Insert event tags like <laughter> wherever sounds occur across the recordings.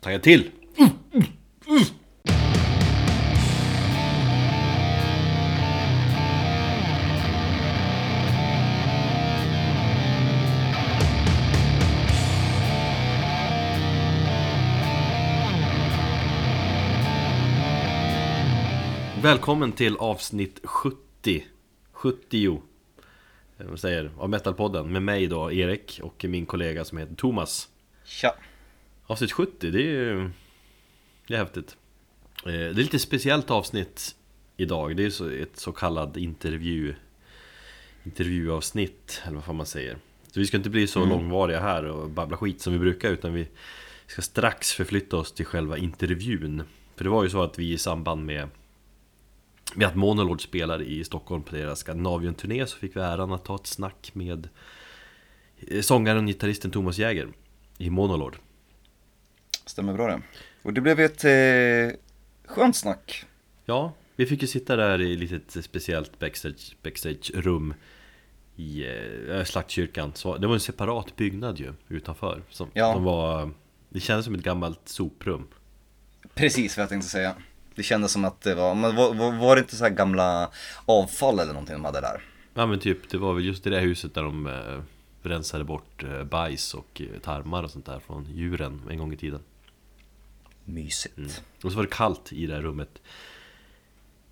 Tagga till! Välkommen till avsnitt 70 70 eh, vad säger, av Metalpodden med mig då, Erik och min kollega som heter Thomas Tja! Avsnitt 70, det är ju... Det är häftigt. Eh, Det är lite speciellt avsnitt idag. Det är ett så kallat intervju Intervjuavsnitt, eller vad fan man säger. Så vi ska inte bli så långvariga här och babbla skit som vi brukar Utan vi ska strax förflytta oss till själva intervjun. För det var ju så att vi i samband med med att Monolord spelar i Stockholm på deras Skandinavien-turné så fick vi äran att ta ett snack med eh, sångaren och gitarristen Thomas Jäger i Monolord. Stämmer bra det. Och det blev ett eh, skönt snack. Ja, vi fick ju sitta där i ett litet speciellt backstage, backstage-rum i eh, Slaktkyrkan. Så det var en separat byggnad ju utanför. Som, Ja. som var, det kändes som ett gammalt soprum. Precis vad jag tänkte säga. Det kändes som att det var, men var, var, det inte så här gamla avfall eller någonting de hade där? Ja men typ, det var väl just i det huset där de eh, rensade bort eh, bajs och eh, tarmar och sånt där från djuren en gång i tiden. Mysigt. Mm. Och så var det kallt i det här rummet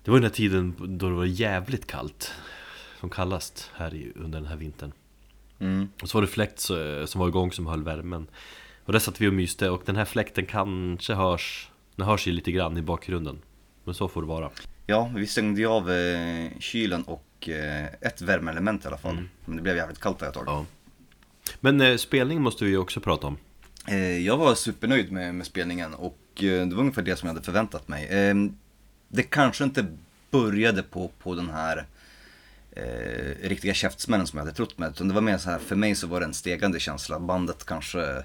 Det var den här tiden då det var jävligt kallt Som kallast här i, under den här vintern Mm. Och så var det fläkt som var igång som höll värmen Och där satt vi och myste och den här fläkten kanske hörs Den hörs ju lite grann i bakgrunden Men så får det vara Ja, vi stängde ju av eh, kylen och eh, ett värmeelement i alla fall. Men det blev jävligt kallt där ett tag. ja. Men eh, spelning måste vi ju också prata om jag var supernöjd med, med spelningen och det var ungefär det som jag hade förväntat mig. Eh, det kanske inte började på, på den här eh, riktiga käftsmällen som jag hade trott med. Utan det var mer så här, för mig så var det en stegande känsla. Bandet kanske,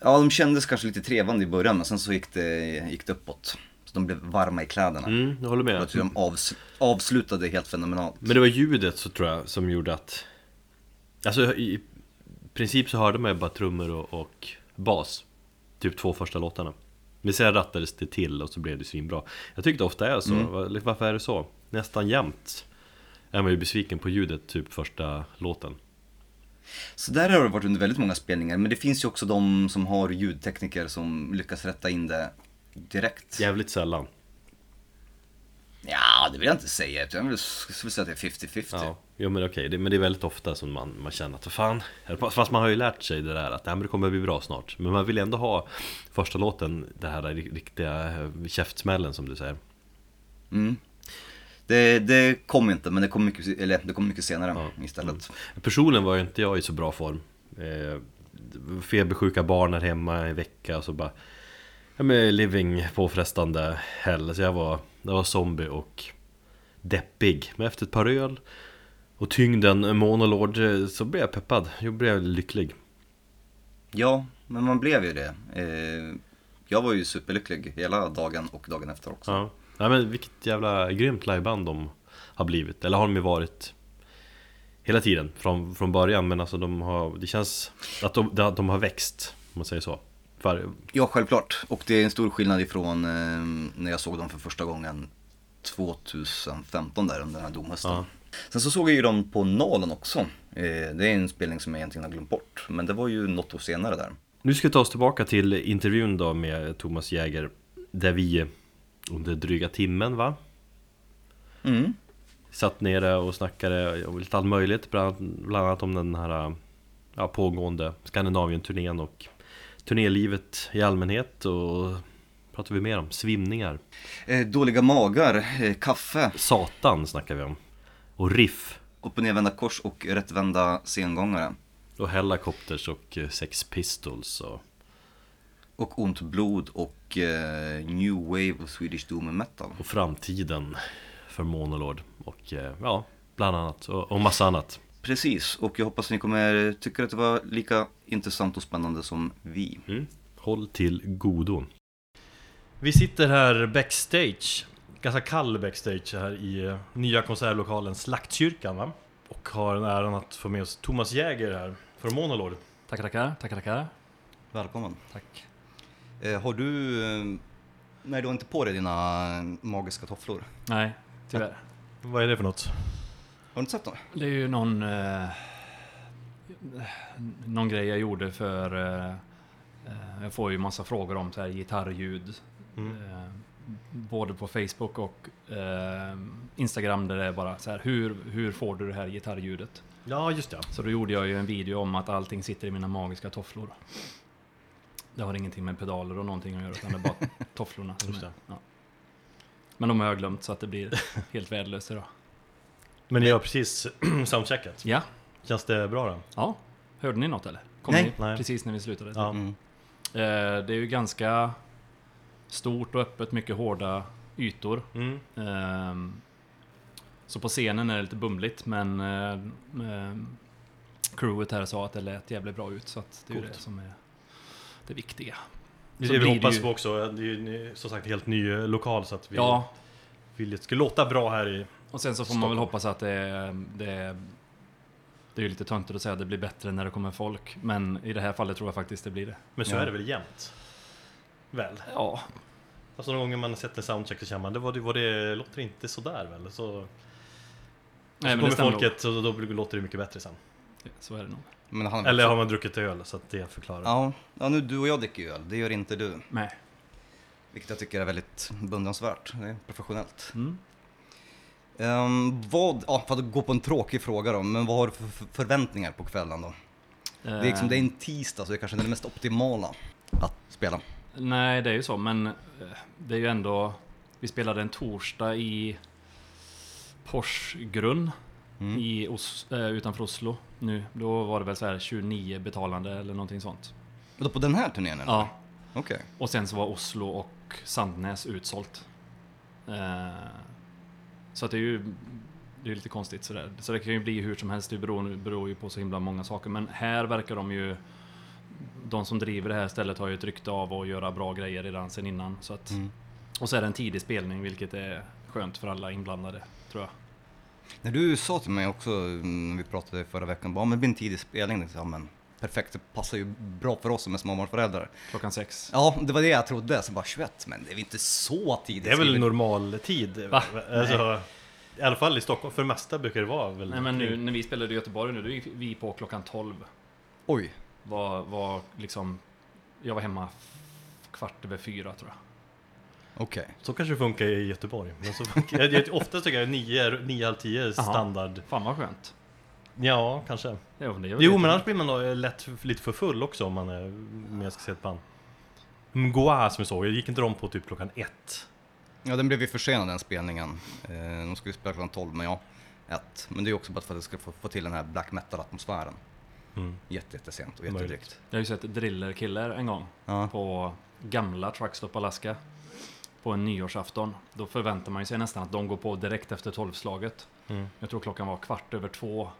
ja de kändes kanske lite trevande i början men sen så gick det, gick det uppåt. Så de blev varma i kläderna. Mm, jag håller Jag med tror de avs, avslutade helt fenomenalt. Men det var ljudet så tror jag som gjorde att Alltså i princip så hörde man ju bara trummor och, och bas Typ två första låtarna Men sen rattades det till och så blev det svinbra Jag tyckte ofta är så, Va- varför är det så? Nästan jämt är man ju besviken på ljudet typ första låten Så där har det varit under väldigt många spelningar. Men det finns ju också de som har ljudtekniker som lyckas rätta in det direkt. Jävligt sällan Ja, det vill jag inte säga. Jag skulle säga att det är 50-50. Ja, jo men okej, det, men det är väldigt ofta som man, man känner att vad fan Fast man har ju lärt sig det där att nej, men det kommer bli bra snart Men man vill ändå ha första låten, det här riktiga eh, käftsmällen som du säger Mm. Det, det kom inte, men det kom mycket, eller, det kom mycket senare Ja. istället. Personligen var ju inte jag i så bra form eh, Febersjuka barn här hemma en vecka och så bara Ja men living påfrestande hell. Så jag var, jag var zombie och deppig. Men efter ett par öl och tyngden monolord så blev jag peppad. Jag blev lycklig. Ja, men man blev ju det. Eh, jag var ju superlycklig hela dagen och dagen efter också. Ja, Nej, men vilket jävla grymt liveband de har blivit. Eller har de ju varit Hela tiden, från, från början. Men alltså de har, det känns att de, de har växt Om man säger så För, Ja, självklart. Och det är en stor skillnad ifrån eh, när jag såg dem för första gången 2015 där under den här domhösten. Ja. Sen så såg jag ju dem på Nalen också. Eh, det är en spelning som jag egentligen har glömt bort. Men det var ju något år senare där. Nu ska vi ta oss tillbaka till intervjun då med Thomas Jäger Där vi under dryga timmen va? Mm. Satt nere och snackade om lite allt möjligt Bland, bland annat om den här ja, pågående Skandinavien-turnén och Turnélivet i allmänhet och pratar vi mer om svimningar. Eh, dåliga magar, eh, kaffe, Satan snackar vi om. Och riff. Upp och nervända kors och rättvända sengångare. Och Hellacopters och eh, Sex Pistols och Och ont blod och eh, new wave och Swedish doom metal. Och framtiden för Monolord och eh, ja, bland annat och, och massa annat Precis, och jag hoppas att ni kommer tycka att det var lika intressant och spännande som vi. mm. Håll till godo Vi sitter här backstage Ganska kall backstage här i eh, nya konsertlokalen Slaktkyrkan va? Och har den äran att få med oss Thomas Jäger här från Monolord Tackar, tackar, tackar, tackar. Välkommen. Tack. Eh, har du... Eh, nej, du har inte på dig dina magiska tofflor. Nej, tyvärr. Vad är det för något? Du inte sett dem? Det är ju någon... Eh, någon grej jag gjorde för... Eh, jag får ju massa frågor om så här gitarrljud. Mm. Eh, både på Facebook och eh, Instagram där det är bara så här, hur, hur får du det här gitarrljudet? Ja, just det. Så då gjorde jag ju en video om att allting sitter i mina magiska tofflor. Det har ingenting med pedaler och någonting att göra, utan det är bara <laughs> tofflorna. Som är, ja. Men de har jag glömt så att det blir helt värdelöst idag. Men ni har precis <clears throat> soundcheckat. Ja, Känns det bra då? ja. Hörde ni något eller? Kom Nej. ni Nej. precis när vi slutade? Ja. Mm. Eh, det är ju ganska stort och öppet, mycket hårda ytor. Mm. Ehm, så på scenen är det lite bumligt, men eh, eh, crewet här sa att det lät jävligt bra ut. Så att det är ju Coolt. det som är det viktiga. Det är Så det vi hoppas ju- på också. Det är ju som sagt helt ny eh, lokal så att vi Ja, vill att det ska låta bra här i... och sen så får man väl hoppas att det, är- det, är- det är ju lite töntigt att säga att det blir bättre när det kommer folk. Men i det här fallet tror jag faktiskt det blir det. Men så Ja. är det väl jämt? Väl? Ja, Alltså någon gång man sätter soundcheck så känner man, det var det, var det låter inte sådär väl? Så, Nej, så men kommer folket och då låter det mycket bättre sen. nog. Så är det nog. Men han, Eller har man druckit öl så att det förklarar. Ja, ja, nu du och jag dricker öl. Det gör inte du. Nej. Vilket jag tycker är väldigt beundransvärt. Det är professionellt. Mm. Um, vad, ja, för att gå på en tråkig fråga då, men vad har du för för förväntningar på kvällen då? Det är, liksom, det är en tisdag så det är kanske är det mest optimala att spela. Nej, det är ju så, men eh, det är ju ändå... Vi spelade en torsdag i Porsgrunn Mm. i Os, eh, utanför Oslo nu. Då var det väl så här 29 betalande eller någonting sånt. Och då på den här turnén eller? Ja, Okej. och sen så var Oslo och Sandnäs utsålt. Eh, så att det är ju det är lite konstigt sådär. Så det kan ju bli hur som helst, det beror, beror ju på så himla många saker. Men här verkar de ju... De som driver det här stället har ju ett rykte av att göra bra grejer redan sen innan. Så att, Mm. Och så är det en tidig spelning, vilket är skönt för alla inblandade, tror jag. När du sa till mig också, mm, när vi pratade förra veckan, bara, "Ja, men det blir en tidig spelning. Men perfekt, det passar ju bra för oss som är småbarnsföräldrar. Klockan sex. Ja, det var det jag trodde. Så bara 21, men det är väl inte så tidigt? Det är väl skrivet. normal tid? Va? Alltså, I alla fall i Stockholm, för det mesta brukar det vara väl... Nej men nu när vi spelade i Göteborg nu, då gick vi på klockan 12. Oj, Var, var liksom... Jag var hemma kvart över fyra tror jag. okej. Så kanske det funkar i Göteborg. Men så funkar, <laughs> jag, jag, oftast tycker jag nio, nio, halv tio är Aha. standard. Fan vad skönt. Ja, kanske. Jo, det Jo, men annars blir man då lätt för- lite för full också om man är med och ska se ett band. Mgoa som vi såg, jag gick inte de på typ klockan ett? Ja, den blev ju försenad den spelningen. Eh, de skulle spela klockan 12, men ja, ett. Men det är ju också bara för att det ska få, få till den här black metal-atmosfären. Mm. Jätte, jättesent och jättedrygt. Jag har ju sett Driller Killer en gång. Ja. På gamla Truckstop Alaska. På en nyårsafton. Då förväntar man ju sig nästan att de går på direkt efter tolvslaget. Mm. Jag tror klockan var kvart över två.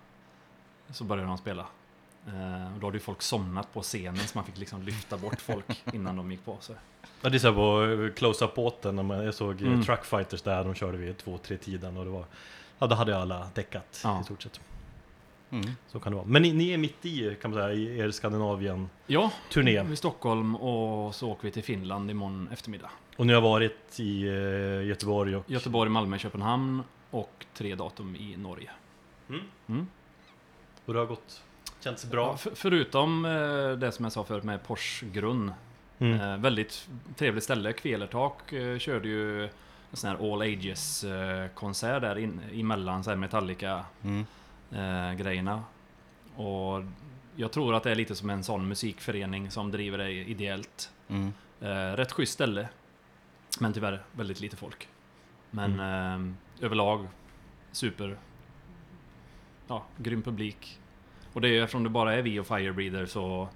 Så började de spela. Eh, och då hade ju folk somnat på scenen så man fick liksom lyfta bort folk <laughs> innan de gick på. Så. Ja, det är så här på eh, close-up-båten, när man- jag såg Mm. mm. truckfighters där, de körde vid två, tre tiden och det var... Ja, då hade alla däckat Ja. i stort sett. Mm. Så kan det vara. Men ni, ni är mitt i, kan man säga, i er Skandinavien-turné. Ja, i Stockholm och så åker vi till Finland imorgon eftermiddag. Och ni har varit i eh, Göteborg och... Göteborg, Malmö, Köpenhamn och tre datum i Norge. Mm. Mm. Och det har gått... Känts Ja, bra. för, förutom eh, det som jag sa förut med Porsgrunn. Mm. Eh, väldigt trevligt ställe. Kvelertak eh, körde ju en sån här All Ages eh, konsert där in, emellan så här Metallica Mm. eh, grejerna. Och jag tror att det är lite som en sån musikförening som driver det ideellt. Mm. Eh, rätt schysst ställe. Men tyvärr väldigt lite folk. Men eh, överlag super... Ja, grym publik. Och det är eftersom det bara är vi och Firebreather så,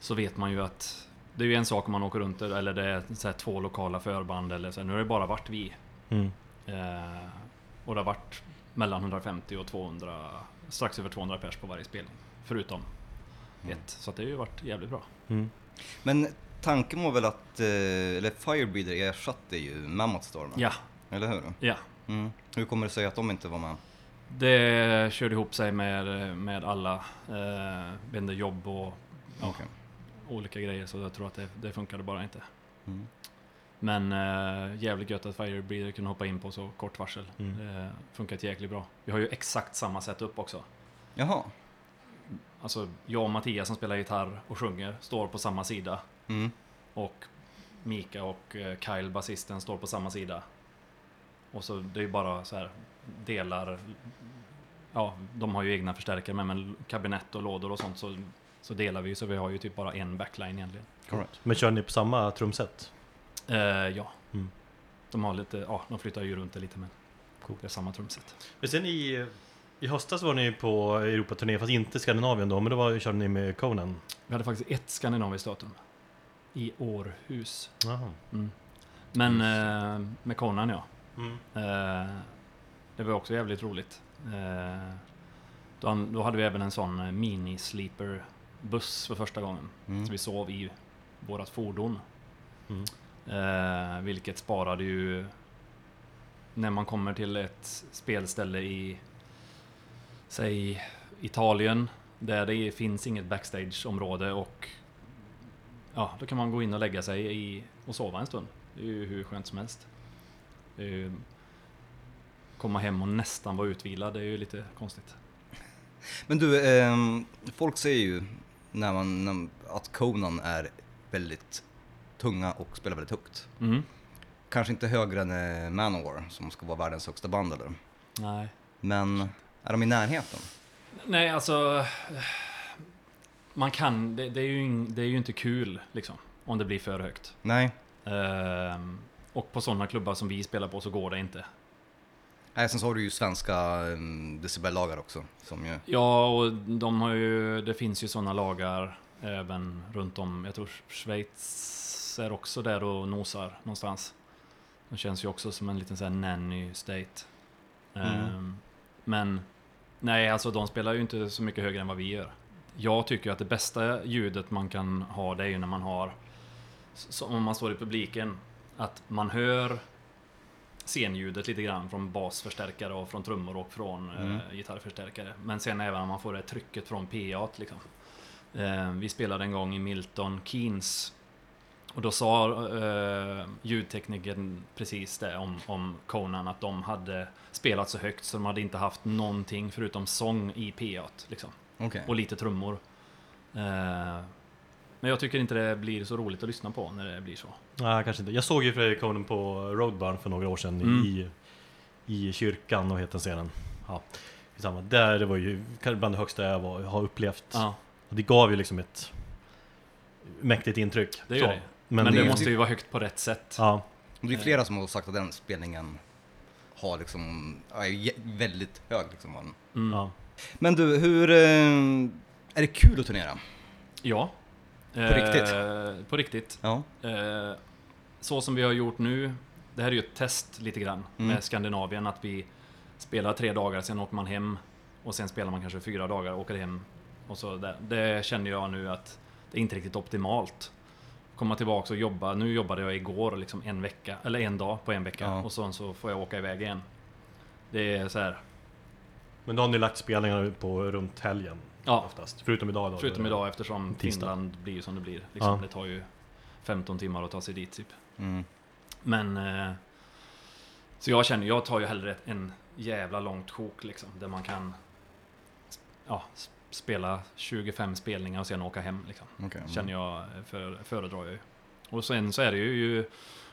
så vet man ju att det är ju en sak om man åker runt eller det är så här två lokala förband eller så. Nu har det bara varit vi. Mm. Eh, och det har varit mellan 150 och 200, strax över 200 pers på varje spelning. Förutom Mm. ett. Så att det har ju varit jävligt bra. Mm. Men tanken var väl att, eh, eller Firebreather ersatte ju Mammoth Storm, Ja, eller hur? ja. Mm. Hur kommer det sig att de inte var med? Det körde ihop sig med, med alla. Eh, jobb och ja, Okej. olika grejer så jag tror att det, det funkade bara inte. Mm. Men eh, jävligt gött att Firebreeder kunde hoppa in på så kort varsel. Mm. Det funkat jäkligt bra. Vi har ju exakt samma setup också. Jaha. Alltså jag och Mattias som spelar gitarr och sjunger står på samma sida. Mm. Och Mika och eh, Kyle, basisten, står på samma sida. Och så det är ju bara så här delar. Ja, de har ju egna förstärkare med, men kabinett och lådor och sånt så, så delar vi ju. Så vi har ju typ bara en backline egentligen. Correct. Men kör ni på samma trumset? Eh, ja. Mm. De har lite, ja, de flyttar ju runt det lite men Coolt. det är samma trumset. Men sen i, i höstas var ni på Europaturné, fast inte Skandinavien då, men då var, körde ni med Conan. Vi hade faktiskt ett skandinaviskt datum. I Århus. Mm. Men eh, med Conan ja. Mm. Det var också jävligt roligt. Eh, då, då hade vi även en sån eh, mini-sleeper-buss för första gången. Mm. Så vi sov i vårat fordon. Mm. Vilket sparade ju... När man kommer till ett spelställe i... Säg Italien. Där det finns inget backstageområde och... Ja, då kan man gå in och lägga sig i, och sova en stund. Det är ju hur skönt som helst. Det är ju, komma hem och nästan vara utvilad, det är ju lite konstigt. Men du, ehm, folk säger ju när man, när, att Conan är väldigt tunga och spelar väldigt högt. Mm. Kanske inte högre än eh, Manowar som ska vara världens högsta band eller? Nej. Men är de i närheten? Nej, alltså... Man kan... Det, det, är ju, det är ju inte kul, liksom. Om det blir för högt. Nej. Ehm, och på sådana klubbar som vi spelar på så går det inte. Nej, sen så har du ju svenska um, decibellagar också. Som ju... Ja, och de har ju... Det finns ju sådana lagar även runt om. Jag tror Schweiz är också där och nosar någonstans. De känns ju också som en liten sån nanny state. Mm. Ehm, men nej, alltså de spelar ju inte så mycket högre än vad vi gör. Jag tycker att det bästa ljudet man kan ha, det är ju när man har, om man står i publiken, att man hör scenljudet lite grann från basförstärkare och från trummor och från Mm. eh, gitarrförstärkare. Men sen även om man får det trycket från PA liksom. Eh, vi spelade en gång i Milton Keynes och då sa eh, ljudteknikern precis det om, om Conan, att de hade spelat så högt så de hade inte haft någonting förutom sång i PA. Liksom. Okej. Och lite trummor. Eh, men jag tycker inte det blir så roligt att lyssna på när det blir så. Nej, kanske inte. Jag såg ju Fredrik Conan på Roadburn för några år sedan Mm. i, i kyrkan, och heter scenen? Ja, samma. Där det var ju kanske bland det högsta jag var, har upplevt. Ja, Och det gav ju liksom ett mäktigt intryck. det gör Så. det. Men, Men, det- det måste ju vara högt på rätt sätt. Ja, Det är flera som har sagt att den spelningen har liksom, är väldigt hög liksom. Mm. ja. Men du, hur, eh, är det kul att turnera? Ja. På riktigt? På riktigt. Ja. Eh, så som vi har gjort nu, det här är ju ett test lite grann Mm. med Skandinavien, att vi spelar tre dagar, sen åker man hem och sen spelar man kanske fyra dagar och åker hem. Och så där. Det känner jag nu att det är inte riktigt optimalt. Komma tillbaka och jobba. Nu jobbade jag igår liksom en vecka, eller en dag på en vecka Ja. och sen så får jag åka iväg igen. Det är så här. Men då har ni lagt spelningarna på runt helgen Ja, oftast. Förutom idag då. förutom idag eftersom Tisdag. Finland blir som det blir. Liksom, Ja. Det tar ju 15 timmar att ta sig dit typ. Mm. Men... Eh, så jag känner, jag tar ju hellre ett- en jävla långt sjok liksom. Där man kan... Ja, spela 25 spelningar och sen åka hem liksom. Okej. Känner jag, eh, för, föredrar jag ju. Och sen så är det ju, ju,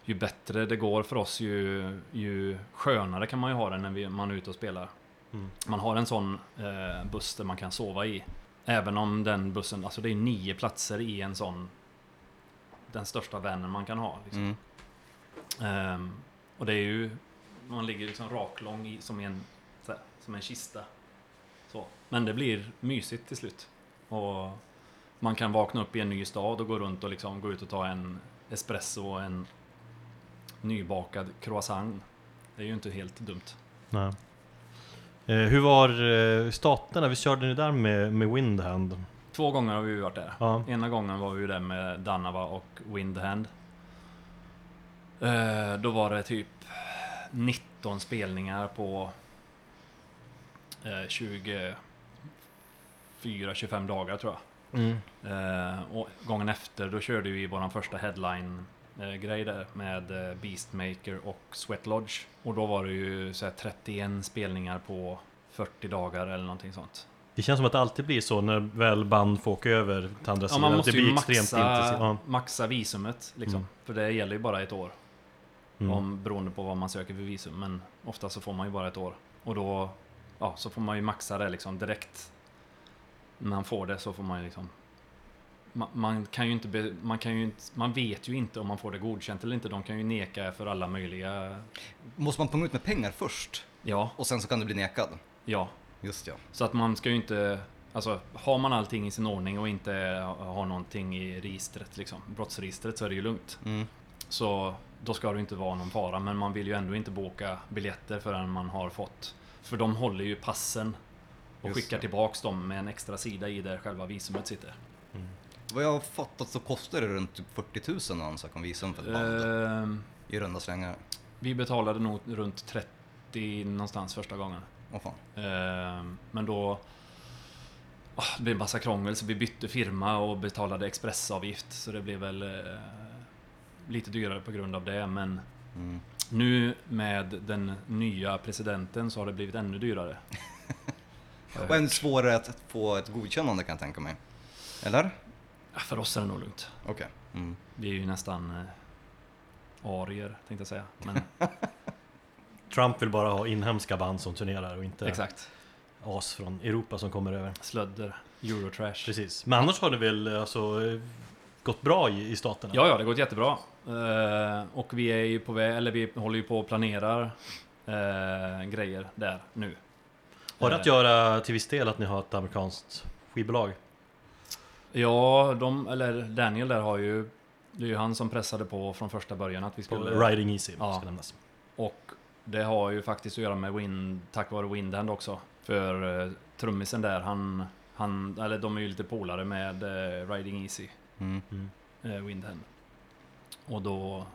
ju bättre det går för oss ju, ju skönare kan man ju ha det när vi, man är ute och spelar. Mm. Man har en sån eh, buss där man kan sova i. Även om den bussen, alltså det är nio platser i en sån Den största vanen man kan ha. Liksom. Mm. Ehm, och det är ju Man ligger liksom raklång i, som, i en, så här, som en kista. Så. Men det blir mysigt till slut. Och Man kan vakna upp i en ny stad och gå runt och liksom gå ut och ta en espresso och en nybakad croissant. Det är ju inte helt dumt. Nej. Eh, hur var eh, staterna? Vi körde ni där med, med Windhand? Två gånger har vi varit där. Ja. Ena gången var vi där med Danava och Windhand. Eh, då var det typ 19 spelningar på eh, 24-25 dagar tror jag. Mm. Och gången efter, då körde vi vår första headline-grej där med eh, Beastmaker och Sweat Lodge. Och då var det ju så här 31 spelningar på 40 dagar eller någonting sånt. Det känns som att det alltid blir så när väl band får åka över till andra Ja, sidan. man måste det ju maxa, Ja. maxa visumet liksom. Mm. För det gäller ju bara ett år. Mm. Om, beroende på vad man söker för visum. Men ofta så får man ju bara ett år. Och då ja, så får man ju maxa det liksom direkt. När man får det så får man ju liksom... Man, man kan ju inte... Be, man, kan ju inte man vet ju inte om man får det godkänt eller inte. De kan ju neka för alla möjliga... Måste man punga ut med pengar först? Ja, Och sen så kan du bli nekad? ja. Just ja. Så att man ska ju inte... Alltså, har man allting i sin ordning och inte har någonting i registret, liksom, brottsregistret, så är det ju lugnt. Mm. Så då ska det inte vara någon fara, men man vill ju ändå inte boka biljetter förrän man har fått. För de håller ju passen och Just skickar det. tillbaks dem med en extra sida i där själva visumet sitter. Vad jag har fattat så kostar det runt typ 40 000 att ansöka om visum för ett band. Ehm, I runda slängar. vi betalade nog runt 30 någonstans första gången. Åh fan. Ehm, men då... ah, det blev massa krångel så vi bytte firma och betalade expressavgift. Så det blev väl eh, lite dyrare på grund av det. Men Mm. nu med den nya presidenten så har det blivit ännu dyrare. <laughs> Och ännu svårare att få ett godkännande kan jag tänka mig. Eller? För oss är det nog lugnt. Okej. Mm. Vi är ju nästan eh, arier, tänkte jag säga. Men <laughs> Trump vill bara ha inhemska band som turnerar och inte exakt. as från Europa som kommer över. Slödder, Eurotrash. Precis. Men annars har det väl alltså, eh, gått bra i, i staterna? Ja, ja, det har gått jättebra. Eh, och vi är ju på väg, eller vi håller ju på och planerar eh, grejer där nu. Har det att göra till viss del att ni har ett amerikanskt skivbolag? Ja, de, eller Daniel där har ju... Det är ju han som pressade på från första början att vi skulle... Riding Easy Ja. ska nämnas. Och det har ju faktiskt att göra med Wind, tack vare Windhand också. För uh, trummisen där, han, han... Eller de är ju lite polare med eh, Riding Easy, Mm. Mm. uh, Windhand. Och då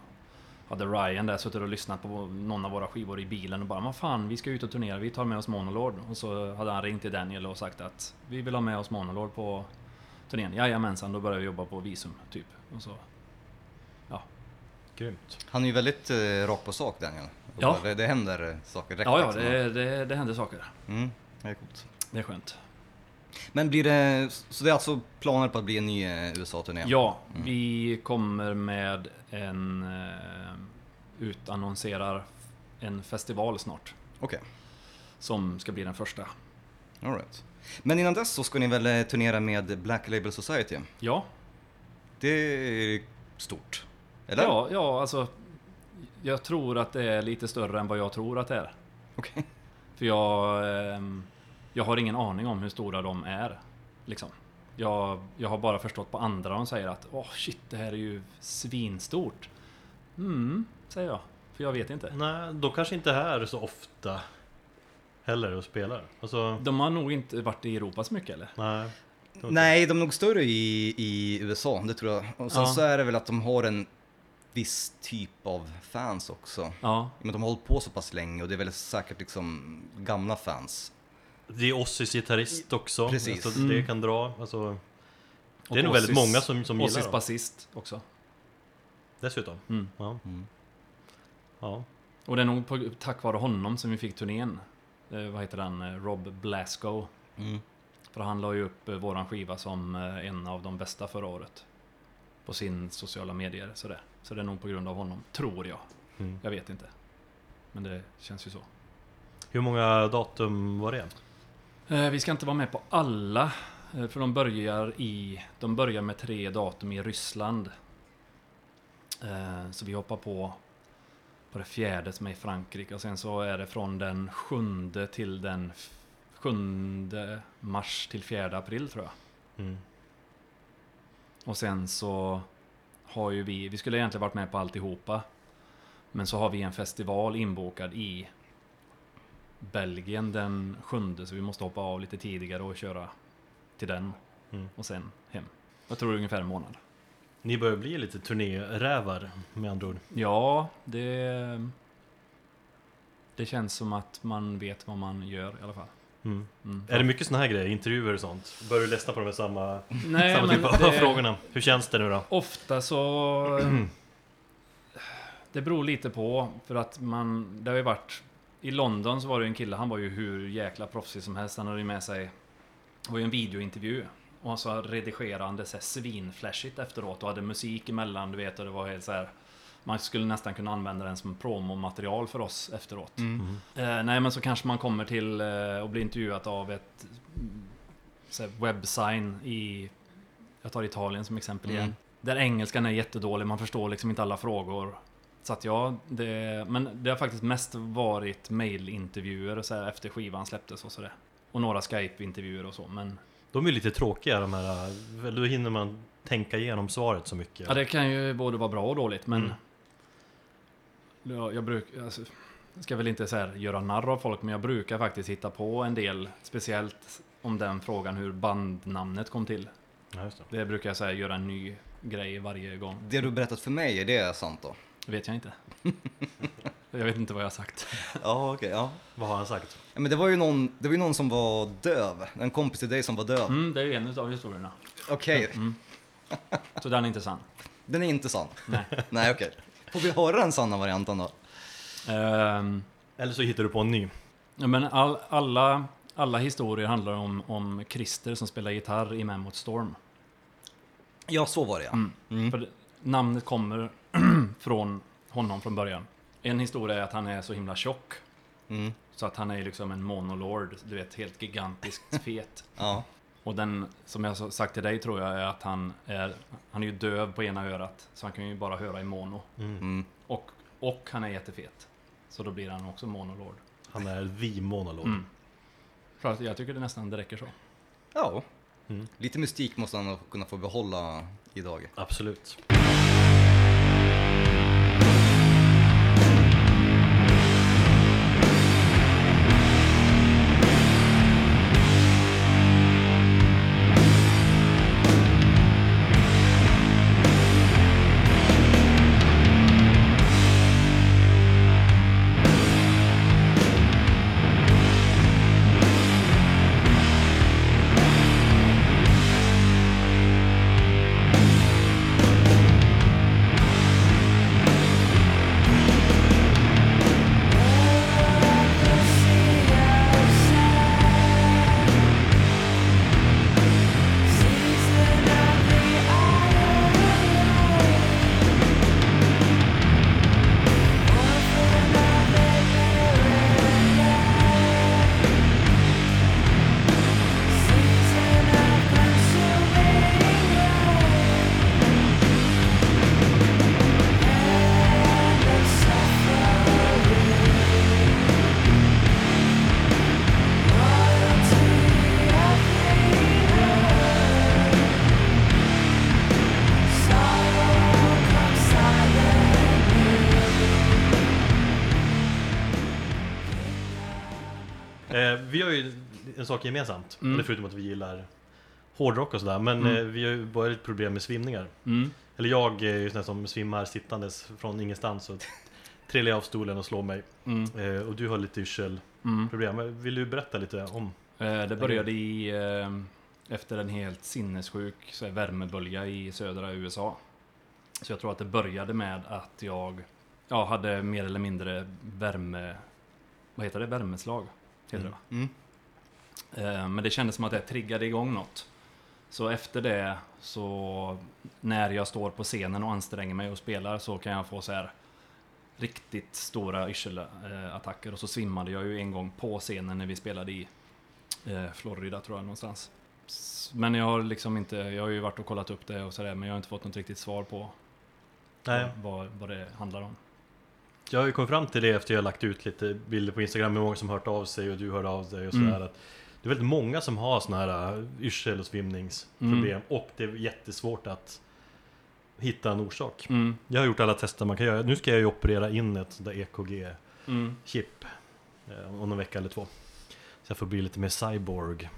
hade Ryan där suttit och lyssnat på någon av våra skivor i bilen och bara Vad fan, vi ska ut och turnera, vi tar med oss Monolord. Och så hade han ringt till Daniel och sagt att Vi vill ha med oss Monolord på turnén. Jajamensan, då börjar vi jobba på visum, typ. Och så, Grymt. Han är ju väldigt eh, rakt på sak Daniel. Ja. Det, det händer eh, saker direkt. ja, ja, liksom. det, det, det händer saker. Mm. Det är coolt. Det är skönt. Men blir det, så det är alltså planer på att bli en ny eh, USA-turné? Ja, vi kommer med en... Eh, utannonserar en festival snart. Okej, Som ska bli den första. alright. Men innan dess så ska ni väl eh, turnera med Black Label Society? Ja, Det är stort. Eller? ja, ja, alltså... Jag tror att det är lite större än vad jag tror att det är. Okej. För jag... ehm, jag har ingen aning om hur stora de är. Liksom. Jag, jag har bara förstått på andra de säger att åh shit, det här är ju svinstort. Mm, säger jag. För jag vet inte. Nej, de kanske inte är här så ofta heller och spelar. Alltså, De har nog inte varit i Europa så mycket eller? nej. Nej, de är nog större i, i USA, det tror jag. Och sen Ja. så är det väl att de har en viss typ av fans också. Ja, Men de har hållit på så pass länge och det är väl säkert liksom gamla fans. Det är Ozzys gitarrist också. Precis. Så Mm. det kan dra. Alltså, det Och är nog väldigt Ozzys- många som, som gillar Ozzys dem. basist också. Dessutom. Mm. Ja. Mm. ja. Och det är nog på, tack vare honom som vi fick turnén. Eh, vad heter han? Eh, Rob Blasco. Mm. För han la ju upp eh, våran skiva som en av de bästa förra året. På sin sociala medier sådär. Så det är nog på grund av honom, tror jag. Mm. Jag vet inte. Men det känns ju så. Hur många datum var det? Eh, vi ska inte vara med på alla. För de börjar i... De börjar med tre datum i Ryssland. Eh, Så vi hoppar på på det fjärde som är i Frankrike och sen så är det från den sjunde till den sjunde mars till fjärde april tror jag. Mm. Och sen så har ju vi, vi skulle egentligen varit med på alltihopa. Men så har vi en festival inbokad i Belgien den sjunde så vi måste hoppa av lite tidigare och köra till den. Mm. Och sen hem. Jag tror ungefär en månad. Ni börjar bli lite turnérävar med andra ord. Ja, det... Det känns som att man vet vad man gör i alla fall. Mm. Mm. Är det mycket såna här grejer, intervjuer och sånt? Börjar du ledsna på de här samma, Nej, samma typ av det- frågorna? Hur känns det nu då? Ofta så... Det beror lite på, för att man... Det har ju varit... I London så var det en kille, han var ju hur jäkla proffsig som helst. Han hade ju med sig... Det var ju en videointervju. Och så redigerade han det så här svinflashigt efteråt och hade musik emellan, du vet, och det var helt så här... Man skulle nästan kunna använda den som promomaterial för oss efteråt. Mm. Eh, nej, men så kanske man kommer till eh, och blir intervjuat av ett mm, här, webbsign i... Jag tar Italien som exempel igen. Mm. Där engelskan är jättedålig, man förstår liksom inte alla frågor. Så att ja, det, men det har faktiskt mest varit mailintervjuer och så här, efter skivan släpptes och sådär. Och några Skype-intervjuer och så, men... De är lite tråkiga de här, då hinner man tänka igenom svaret så mycket. Ja, det kan ju både vara bra och dåligt, men... Mm. Ja, jag brukar... Alltså, jag ska väl inte så här, göra narr av folk, men jag brukar faktiskt hitta på en del, speciellt om den frågan hur bandnamnet kom till. Ja, just det. Det brukar jag säga göra en ny grej varje gång. Det du berättat för mig, är det sant då? Det vet jag inte. <laughs> jag vet inte vad jag har sagt. <laughs> Ja, okej, ja. Vad har han sagt? Ja, Men det var ju någon, det var ju någon som var döv. En kompis till dig som var döv. Mm, det är ju en av historierna. Okej, Mm. Så den är inte sann. <laughs> den är inte sann. Nej. <laughs> Nej, okej. Får vi höra den sanna varianten då? Ehm, Eller så hittar du på en ny. ja, men all, alla, alla historier handlar om, om Christer som spelar gitarr i Mammoth Storm. Ja, så var det ja. Mm. Mm. För det- namnet kommer <clears throat> från honom från början. En historia är att han är så himla tjock. Mm. Så att han är liksom en monolord, du vet, helt gigantiskt <laughs> fet. Ja. Och den, som jag har sagt till dig tror jag, är att han är, han är ju döv på ena örat. Så han kan ju bara höra i mono. Mm. Mm. Och, och han är jättefet. Så då blir han också monolord. Han är the monolog. Mm. För att jag tycker det nästan det räcker så. Ja. Mm. Lite mystik måste han kunna få behålla idag. Absolut. Vi har ju en sak gemensamt. Mm. Förutom att vi gillar hårdrock och sådär. Men Mm. eh, vi har ju bara ett problem med svimningar. Mm. Eller jag är ju sån som svimmar sittandes från ingenstans. Och <laughs> trillar jag av stolen och slår mig. Mm. Eh, och du har lite yrselproblem. Mm. Vill du berätta lite om? Eh, Det började i, eh, efter en helt sinnessjuk så här, värmebölja i södra USA. Så jag tror att det började med att jag ja, hade mer eller mindre värme... Vad heter det? Värmeslag? Heter det va? Mm. Eh, Men det kändes som att det triggade igång något. Så efter det, så när jag står på scenen och anstränger mig och spelar så kan jag få så här riktigt stora yrselattacker. Och så svimmade jag ju en gång på scenen när vi spelade i eh, Florida tror jag någonstans. Men jag har liksom inte, jag har ju varit och kollat upp det och sådär men jag har inte fått något riktigt svar på Nej. vad, vad det handlar om. Jag har ju kommit fram till det efter jag har lagt ut lite bilder på Instagram med många som hört av sig och du hörde av dig och Mm. sådär. Att det är väldigt många som har sådana här äh, yrsel och svimningsproblem Mm. och det är jättesvårt att hitta en orsak. Mm. Jag har gjort alla tester man kan göra. Nu ska jag ju operera in ett sånt där EKG-chip Mm. eh, om en vecka eller två. Så jag får bli lite mer cyborg.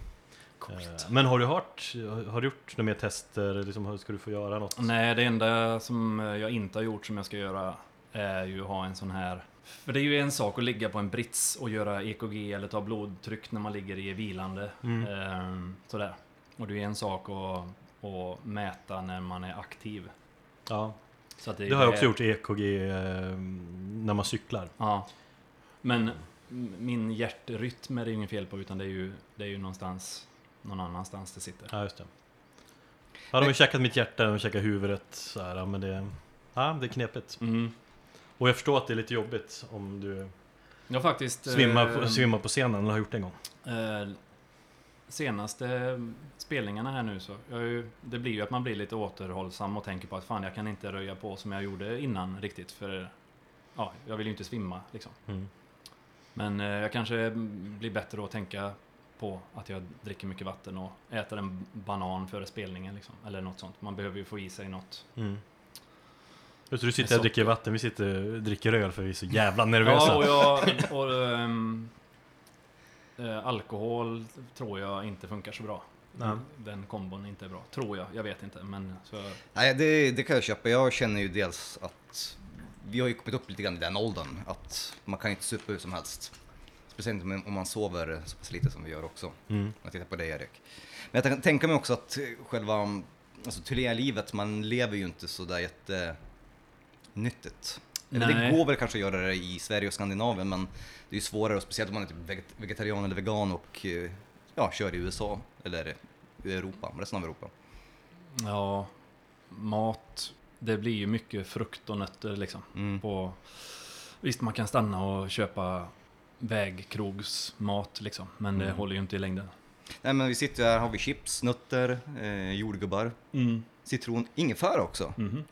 Coolt. Eh, Men har du hört, har du gjort några mer tester? Liksom, ska du få göra något? Nej, det enda som jag inte har gjort som jag ska göra är ju att ha en sån här... För det är ju en sak att ligga på en brits och göra EKG eller ta blodtryck när man ligger i vilande. Mm. Ehm, sådär. Och det är en sak att, att mäta när man är aktiv. Ja, Så det, det har jag är- också gjort i EKG eh, när man cyklar. Ja. Men min hjärtrytm är det ju inget fel på utan det är ju, det är ju någonstans någon annanstans det sitter. Ja, just det. Ja, de har ju käkat mitt hjärta, de har käkat huvudet så här, men det... Ja, det är knepigt. Mm. Och jag förstår att det är lite jobbigt om du Jag faktiskt... svimmar eh, på, svimmar på scenen, eller har gjort det en gång. Eh, senaste spelningarna här nu så, ju, det blir ju att man blir lite återhållsam och tänker på att fan jag kan inte röja på som jag gjorde innan riktigt för ja, jag vill ju inte svimma liksom. Mm. Men eh, jag kanske blir bättre att tänka på att jag dricker mycket vatten och äter en banan före spelningen liksom. Eller något sånt. Man behöver ju få i sig något. Mm. Just det, du sitter och dricker vatten, vi sitter och dricker öl för vi är så jävla nervösa. Ja, och jag... <laughs> Och, ehm, eh, alkohol tror jag inte funkar så bra. Nej. Den kombon är inte bra. Tror jag, jag vet inte. Men så... Nej, det, det kan jag köpa. Jag känner ju dels att vi har ju kommit upp lite grann i den åldern att man kan inte supa hur som helst. Speciellt om man sover så pass lite som vi gör också. Mm. Om jag tittar på dig Erik. Men jag kan tänka mig också att själva alltså, turnélivet, man lever ju inte så där jätte nyttigt. Eller det Nej. går väl kanske att göra det i Sverige och Skandinavien men det är ju svårare, och speciellt om man är typ veget- vegetarian eller vegan och eh, ja, kör i USA eller Europa, resten av Europa. Ja, mat. Det blir ju mycket frukt och nötter liksom. Mm. På, visst, man kan stanna och köpa vägkrogsmat liksom. Men det Mm. håller ju inte i längden. Nej men vi sitter här, har vi chips, nötter, eh, jordgubbar, citron, ingefära också. Mhm.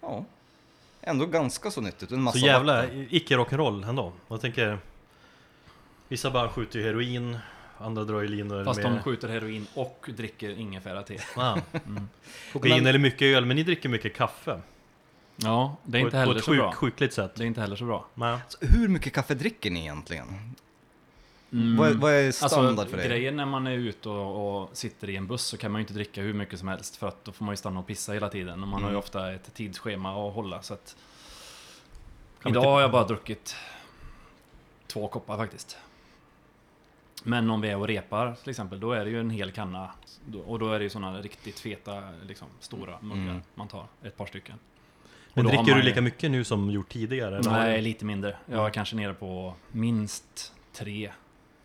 Ja. Ändå ganska så nyttigt. En Så massa jävla vatten. icke rock'n'roll ändå. Jag tänker... Vissa bara skjuter ju heroin, andra drar ju linor Fast med... de skjuter heroin och dricker ingefära te. Ah. Mm. Kokain Men- eller mycket öl, men ni dricker mycket kaffe. Ja, det är på inte ett, heller på ett så bra. sjuk, sjukligt sätt. Det är inte heller så bra. Nej. Så hur mycket kaffe dricker ni egentligen? Mm. Vad, är, vad är standard Alltså, för dig? grejen när man är ute och, och sitter i en buss så kan man ju inte dricka hur mycket som helst för att då får man ju stanna och pissa hela tiden och man har ju Mm. ofta ett tidsschema att hålla så att Kan Idag inte- har jag bara druckit två koppar faktiskt. Men om vi är och repar till exempel, då är det ju en hel kanna. Och då är det ju sådana riktigt feta, liksom, stora muggar Mm. man tar. Ett par stycken. Men dricker man du lika mycket nu som gjort tidigare? Nej, lite mindre. Jag är Mm. kanske nere på minst tre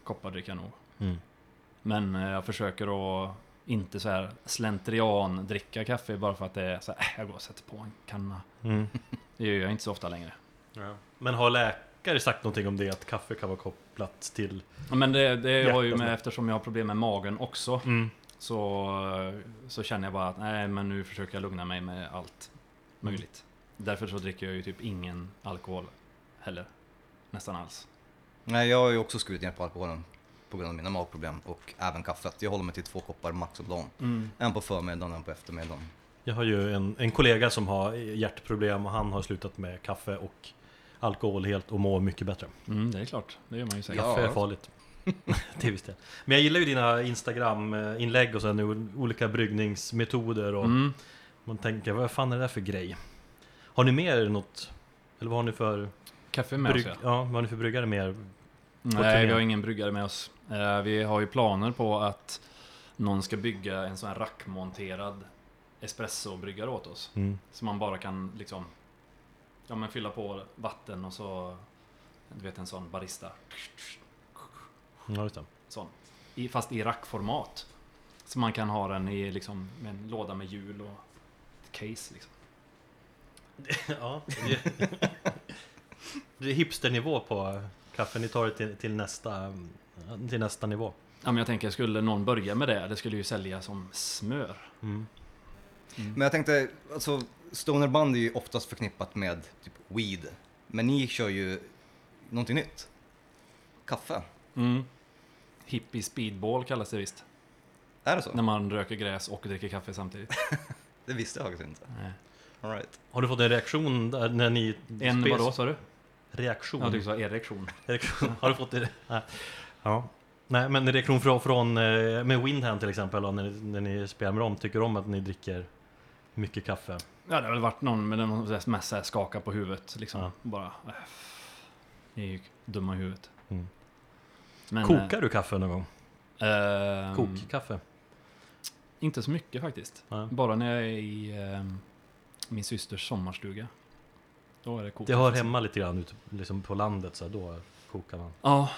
koppar dricker jag nog. Mm. Men eh, jag försöker att inte så här slentrian dricka kaffe bara för att det är så här, äh, jag går och sätter på en kanna. Mm. Det gör jag inte så ofta längre. Ja. Men har läkare sagt någonting om det? Att kaffe kan vara kopplat till... Ja, Men det, det har ju med, eftersom jag har problem med magen också, Mm. så, så känner jag bara att nej, men nu försöker jag lugna mig med allt möjligt. Därför så dricker jag ju typ ingen alkohol heller. Nästan alls. Nej, jag har ju också skurit ner på alkoholen på grund av mina magproblem och även kaffet. Jag håller mig till två koppar max om dagen. En på förmiddagen och en på eftermiddagen. Jag har ju en, en kollega som har hjärtproblem och han har slutat med kaffe och alkohol helt och mår mycket bättre. Mm, det är klart, det gör man ju säkert. Ja. Kaffe är farligt. <laughs> <laughs> det visste jag. Men jag gillar ju dina Instagram-inlägg och sen olika bryggningsmetoder och Mm. man tänker vad fan är det där för grej? Har ni mer något? Eller vad har ni för, Kaffe med brygg, ja, vad har ni för bryggare mer? Nej, vi har ingen bryggare med oss. Eh, Vi har ju planer på att någon ska bygga en sån här rackmonterad espresso-bryggare åt oss. Mm. Så man bara kan liksom Ja men fylla på vatten och så Du vet en sån barista Ja, just det. Sån I, Fast i rackformat Så man kan ha den i liksom med en låda med hjul och ett case liksom <laughs> ja, det, <laughs> det är hipsternivå på kaffe. Ni tar det till, till, nästa, till nästa nivå. Ja men jag tänker skulle någon börja med det Det skulle ju sälja som smör Mm. Men jag tänkte, alltså stonerband är ju oftast förknippat med typ weed. Men ni kör ju någonting nytt. Kaffe. mm. Hippie speedball kallas det visst Är det så? När man röker gräs och dricker kaffe samtidigt <laughs> Det visste jag faktiskt inte. Nej. All right. Har du fått en reaktion där när ni... En vadå sa du? Reaktion? Jag tyckte du sa erektion <laughs> Reaktion. Har du fått det? Nej. Ja. Nej, men en reaktion från, från eh, med Windhand till exempel, och när, när ni spelar med dem, tycker de att ni dricker mycket kaffe? Ja, det har väl varit någon med den mest skaka på huvudet liksom. Ja. Bara... Äh, ni är ju dumma i huvudet. Mm. Men, Kokar du kaffe någon gång? eh, ehm, Kokkaffe? Inte så mycket faktiskt. Ja. Bara när jag är i ehm, min systers sommarstuga. Då är det kokat. Det hör hemma lite grann ute liksom på landet så här, då kokar man. Ja,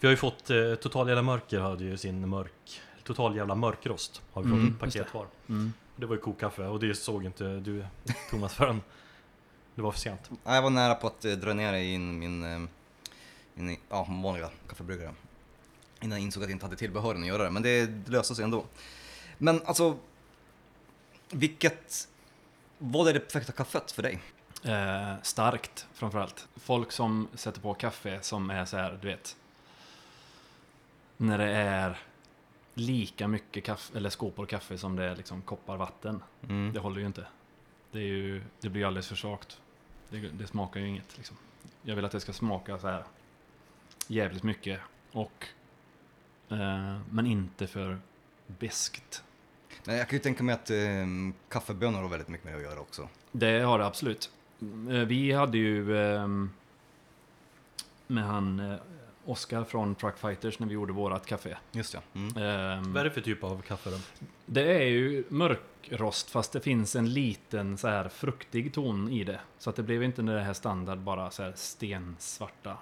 Vi har ju fått eh, Total Jävla Mörker hade ju sin mörk Total Jävla Mörkrost har vi fått Mm, ett paket just var. mm. Det var ju kokkaffe och det såg inte du Thomas förrän det var för sent. Ja, Jag var nära på att eh, dra ner i in min, eh, min i- ja, vanliga kaffebryggare. Innan jag insåg att jag inte hade tillbehören att göra det, men det, det löste sig ändå. Men alltså, vilket, vad är det perfekta kaffet för dig? Eh, starkt framförallt. Folk som sätter på kaffe som är så här, du vet. När det är lika mycket kaffe, eller skåpor kaffe som det är liksom koppar vatten. Mm. Det håller ju inte. Det, är ju, det blir ju alldeles för svagt. Det, det smakar ju inget liksom. Jag vill att det ska smaka så här jävligt mycket. Och, eh, men inte för beskt. Men jag kan ju tänka mig att eh, kaffebönor har väldigt mycket med det att göra också. Det har det absolut. Eh, Vi hade ju ehm, med han eh, Oskar från Truck Fighters när vi gjorde vårat café. Just ja. Mm. Ehm, Vad är det för typ av kaffe då? Det är ju mörkrost fast det finns en liten så här fruktig ton i det. Så att det blev inte det här standard bara så här stensvarta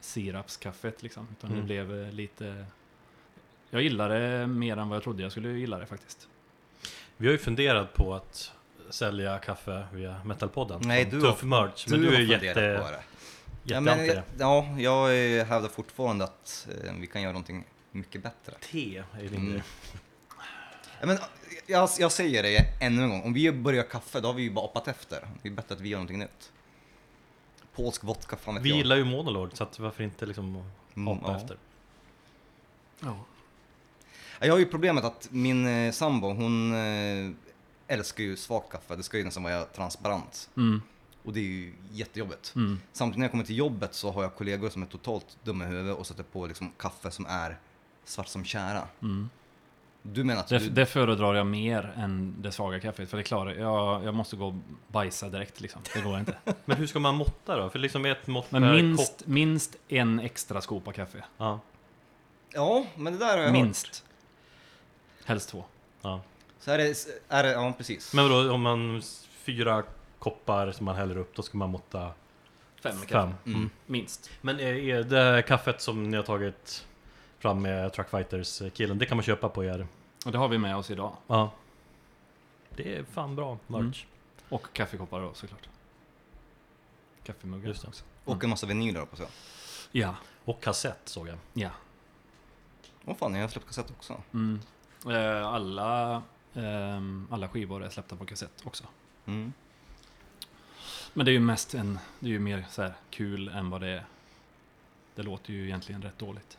sirapskaffet liksom. Utan Mm. det blev eh, lite... Jag gillar det mer än vad jag trodde jag skulle gilla det faktiskt. Vi har ju funderat på att sälja kaffe via Metalpodden. Nej, du har- Tuff merch, men du, har är jätte, på det. Ja, jätte men, det. ja, jag hävdar fortfarande att eh, vi kan göra någonting mycket bättre. Te är din Mm. grej. Ja, men, jag, jag säger det ännu en gång, om vi börjar kaffe då har vi ju bara appat efter. Det är bättre att vi gör någonting nytt. Polsk vodka, fan vet Vi jag. gillar ju Monolord, så att varför inte liksom Mm, hoppa ja. efter? Ja. Ja, Jag har ju problemet att min eh, sambo, hon eh, älskar ju svagt kaffe. Det ska ju nästan vara transparent. Mm, Och det är ju jättejobbigt. mm. Samtidigt när jag kommer till jobbet så har jag kollegor som är totalt dumma i huvudet och sätter på liksom kaffe som är svart som kära. Mm. Du menar att Det, du... det föredrar jag mer än det svaga kaffet. För det klarar jag. Jag måste gå och bajsa direkt liksom. Det går inte. <laughs> Men hur ska man måtta då? För liksom ett mått Men minst, kopp. minst en extra skopa kaffe. Ja, Ja, men det där har jag hört. Minst. Helst två. ja. Så är det, är det, ja precis. Men vadå, om man fyra koppar som man häller upp, då ska man måtta Fem fem? Mm. Minst. Men är, är det kaffet som ni har tagit fram med Truckfighters killen, det kan man köpa på er? Och det har vi med oss idag. Ja. Det är fan bra merch. Och kaffekoppar då såklart. Kaffemuggar Just det. också. Och en massa vinyler på sig. Ja, Och kassett såg jag. ja. Åh fan, jag har släppt kassett också. Mm. Eh, Alla, alla skivor är släppta på kassett också. Mm. Men det är ju mest en, det är ju mer så här kul än vad det är. Det låter ju egentligen rätt dåligt.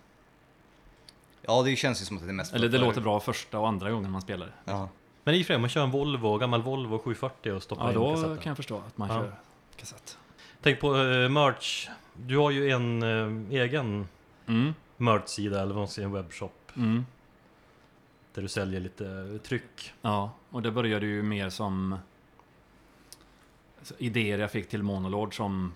Ja, det känns ju som att det är mest Eller det låter bra första och andra gången man spelar det. Ja. Men i och för sig, man kör en Volvo, gammal Volvo 740 och stoppar Ja, in då kassetten. kan jag förstå att man Ja. kör kassett. Tänk på uh, merch. Du har ju en eh, egen Mm. merch-sida, eller vad man säger, en webbshop. Mm. Där du säljer lite tryck. Ja, och det började ju mer som idéer jag fick till Monolord som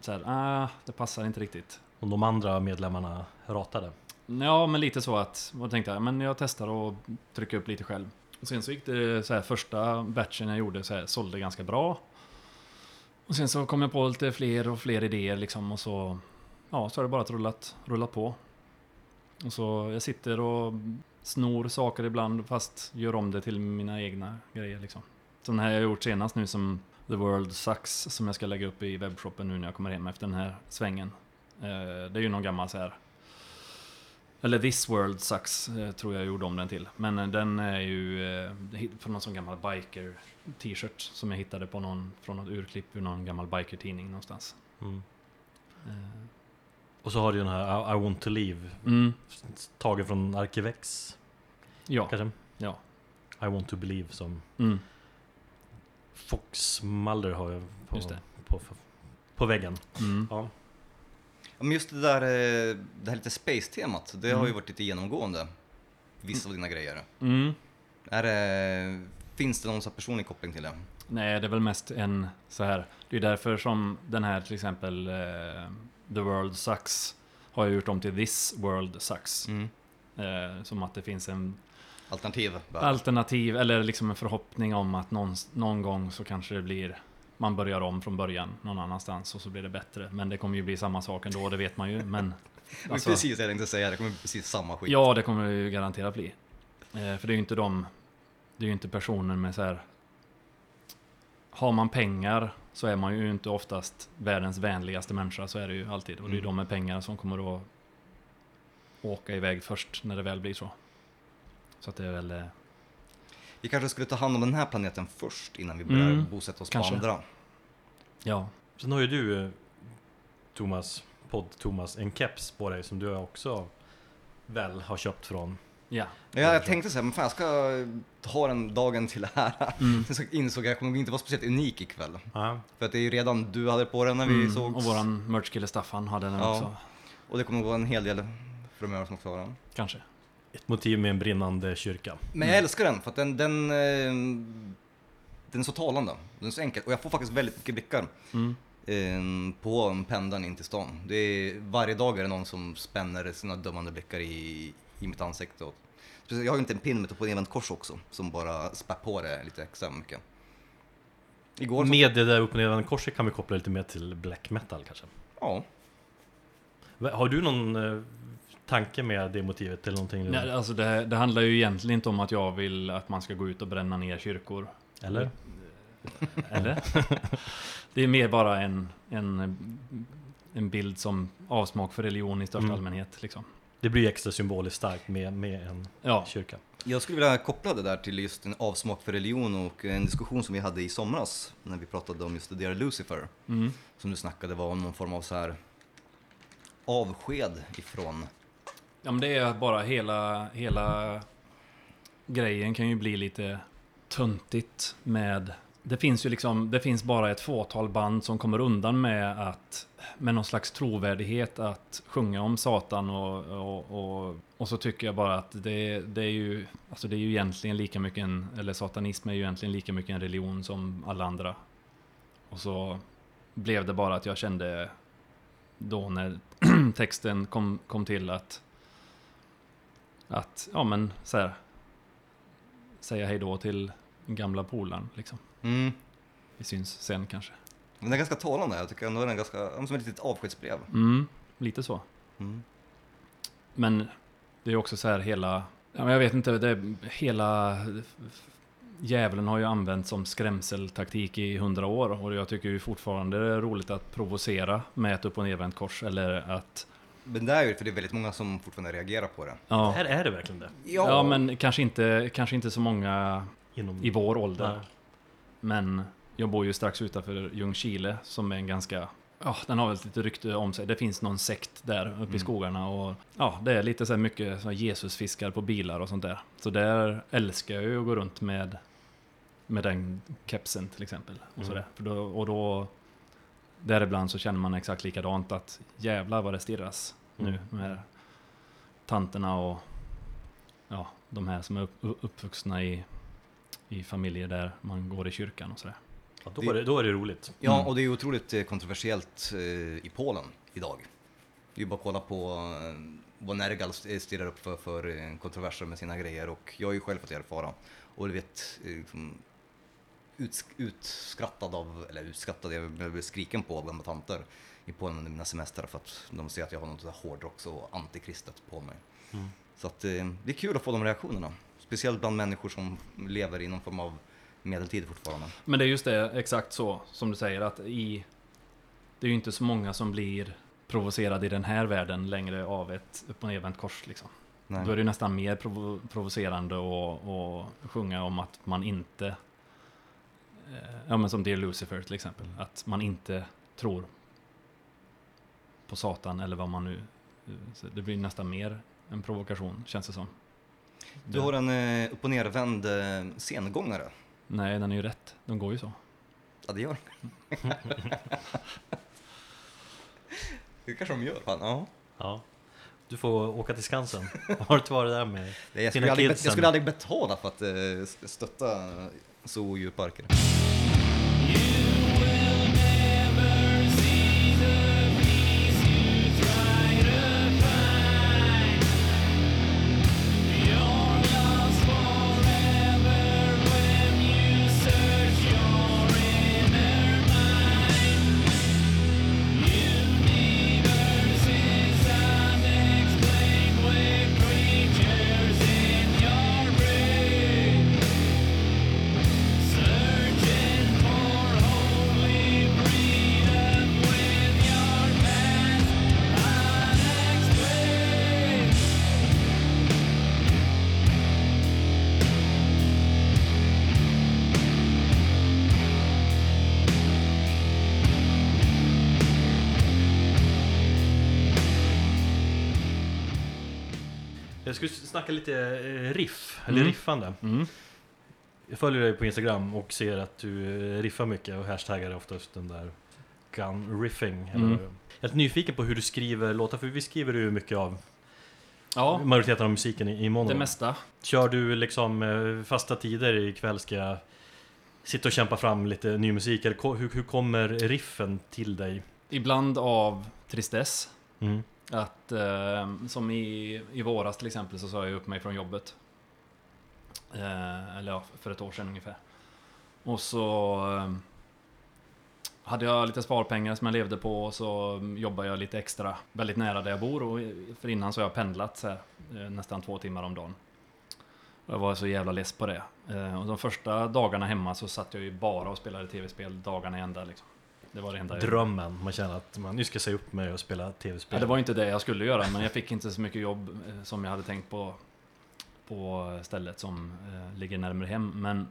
så här, ah, det passar inte riktigt. Och de andra medlemmarna ratade. Ja, men lite så att, och tänkte jag, men jag testar att trycka upp lite själv. Och sen så gick det så här, första batchen jag gjorde så här, sålde ganska bra. Och sen så kom jag på lite fler och fler idéer liksom och så, ja, så har det bara rullat, rullat på. Och så jag sitter och snor saker ibland fast gör om det till mina egna grejer liksom. Som den här jag gjort senast nu som The World Sucks som jag ska lägga upp i webbshoppen nu när jag kommer hem efter den här svängen. Eh, det är ju någon gammal så här eller This World Sucks eh, tror jag gjorde om den till. Men eh, den är ju från någon sån gammal biker t-shirt som jag hittade på någon, från något urklipp ur någon gammal biker-tidning någonstans. Mm. Eh, Och så har du den här I, I want to leave. Mm, Tagen från Arkivex, ja, kanske? ja. I want to believe som Mm, Fox Mulder har jag på, Just det. på, på, på väggen. mm. Ja. Ja, men just det där, eh, det här lite space-temat, det har ju Mm. varit lite genomgående. Vissa av dina grejer. Mm. Är det, finns det någon sån här personlig koppling till det? Nej, det är väl mest en så här. Det är därför som den här till exempel eh, The World Sucks har jag gjort om till This World Sucks. Mm. Eh, som att det finns en Alternativ. värld. alternativ eller liksom en förhoppning om att någon, någon gång så kanske det blir man börjar om från början någon annanstans och så blir det bättre. Men det kommer ju bli samma sak ändå, det vet man ju. Men <laughs> alltså- precis det jag tänkte säga, det kommer bli precis samma skit. Ja, det kommer det ju garanterat bli. Eh, för det är ju inte de... Det är ju inte personer med så här... Har man pengar så är man ju inte oftast världens vänligaste människa, så är det ju alltid. Och det är ju Mm. de med pengar som kommer att åka iväg först när det väl blir så. Så att det är väl... eh, Vi kanske skulle ta hand om den här planeten först innan vi börjar Mm, bosätta oss kanske. på andra. Ja. Sen har ju du, eh, Thomas, podd-Thomas, en keps på dig som du också väl har köpt från. Ja. Ja, jag tänkte så här, men fan jag ska ha den dagen till det här. Mm. Sen <laughs> så insåg jag att jag kommer inte vara speciellt unik ikväll. Ja. För att det är ju redan du hade på den när vi Mm. sågs. Och våran merchkille Staffan hade den Ja. också. Och det kommer att vara en hel del framöver som också har den. Kanske. Ett motiv med en brinnande kyrka. Men jag älskar den för att den, den, eh, den är så talande. Den är så enkel. Och jag får faktiskt väldigt mycket blickar Mm. eh, på pendeln in till stan. Det är, varje dag är det någon som spänner sina dömande blickar i, i mitt ansikte. Och, speciellt- jag har ju inte en pin med på event kors också som bara spär på det lite extra mycket. Igår så, Med det där upp och ner korset kan vi koppla lite mer till black metal kanske. Ja. Har du någon eh, tanke med det motivet eller någonting? Nej, alltså det, det handlar ju egentligen inte om att jag vill att man ska gå ut och bränna ner kyrkor. Eller? Eller? det är mer bara en, en, en bild som avsmak för religion i största Mm. allmänhet. Liksom. Det blir extra symboliskt starkt med, med en Ja, kyrka. Jag skulle vilja koppla det där till just en avsmak för religion och en diskussion som vi hade i somras när vi pratade om just det där Lucifer. mm. Som du snackade var någon form av så här avsked ifrån. ja men det är bara hela, hela grejen kan ju bli lite tuntigt med det finns ju liksom, det finns bara ett fåtal band som kommer undan med att med någon slags trovärdighet att sjunga om Satan och, och, och, och så tycker jag bara att det, det är ju Alltså det är ju egentligen lika mycket en, eller satanism är ju egentligen lika mycket en religion som alla andra. Och så blev det bara att jag kände då när <clears throat> texten kom, kom till att att, ja men så här säga hej då till gamla polaren liksom. Mm. Vi syns sen kanske. Men det är ganska talande, jag tycker ändå den är ganska, ja, som ett litet avskedsbrev. Mm, lite så. Mm. Men det är också så här hela, ja, men jag vet inte, det är, hela djävulen har ju använts som skrämseltaktik i hundra år och jag tycker ju fortfarande det är roligt att provocera med ett upp och nervänt kors eller att Men det är ju för det är väldigt många som fortfarande reagerar på det. ja, Är, är det verkligen det? ja men kanske inte, kanske inte så många Inom... i vår ålder. Nej. Men jag bor ju strax utanför Ljungskile som är en ganska Ja, den har väl ett litet rykte om sig. Det finns någon sekt där uppe i Mm. skogarna och ja, det är lite så här mycket så här Jesusfiskar på bilar och sånt där. Så där älskar jag ju att gå runt med med den kepsen till exempel. Och, Mm. sådär. Då, och då däribland så känner man exakt likadant att jävlar vad det stirras nu Mm. med tanterna och ja, de här som är upp, uppvuxna i, i familjer där man går i kyrkan och sådär. Ja, då, är det, då är det roligt. Ja, Mm. och det är otroligt eh, kontroversiellt eh, i Polen idag. Det är ju bara att kolla på eh, vad Nergal st- stirrar upp för, för kontroverser med sina grejer och jag har ju själv fått erfara och du vet, liksom, uts- utskrattad av, eller utskrattad, jag blev skriken på av gamla tanter i Polen under mina semestrar för att de ser att jag har något hårdrocks och antikristet på mig. Mm. Så att det är kul att få de reaktionerna. Speciellt bland människor som lever i någon form av medeltid fortfarande. Men det är just det, exakt så som du säger att i... Det är ju inte så många som blir provocerade i den här världen längre av ett upp och nervänt kors liksom. Nej. Då är det ju nästan mer provo provocerande att sjunga om att man inte... eh, Ja men som Dear Lucifer till exempel. Att man inte tror på Satan eller vad man nu... så Det blir nästan mer en provokation känns det som. Du har en eh, upp och nervänd eh, sengångare. Nej, den är ju rätt. De går ju så. Ja, det gör <laughs> Det kanske de gör. Fan, ja. Ja. Du får åka till Skansen. <laughs> Har du inte varit där med Nej, Jag, skulle aldrig, jag skulle aldrig betala för att eh, stötta zoodjurparker. Lite eh, riff, eller Mm. riffande. Mm. Jag följer dig på Instagram och ser att du eh, riffar mycket och hashtaggar oftast den där gun riffing. Eller Mm. Jag är nyfiken på hur du skriver låtar, för vi skriver ju mycket av Ja, majoriteten av musiken i, i mono. det mesta. Kör du liksom eh, fasta tider ikväll ska jag sitta och kämpa fram lite ny musik? Eller hur, hur kommer riffen till dig? Ibland av tristess. Mm. Att, eh, som i, i våras till exempel så sa jag upp mig från jobbet. Eh, eller ja, för ett år sedan ungefär. Och så eh, hade jag lite sparpengar som jag levde på och så jobbade jag lite extra väldigt nära där jag bor. Och för innan så har jag pendlat så här, eh, nästan två timmar om dagen. Jag var så jävla less på det. Eh, och de första dagarna hemma så satt jag ju bara och spelade tv-spel dagarna i ända. Liksom. Det var det enda. Drömmen, man känner att man nu ska jag säga upp mig och spela tv-spel. Ja, det var inte det jag skulle göra, men jag fick inte så mycket jobb eh, som jag hade tänkt på på stället som eh, ligger närmare hem. Men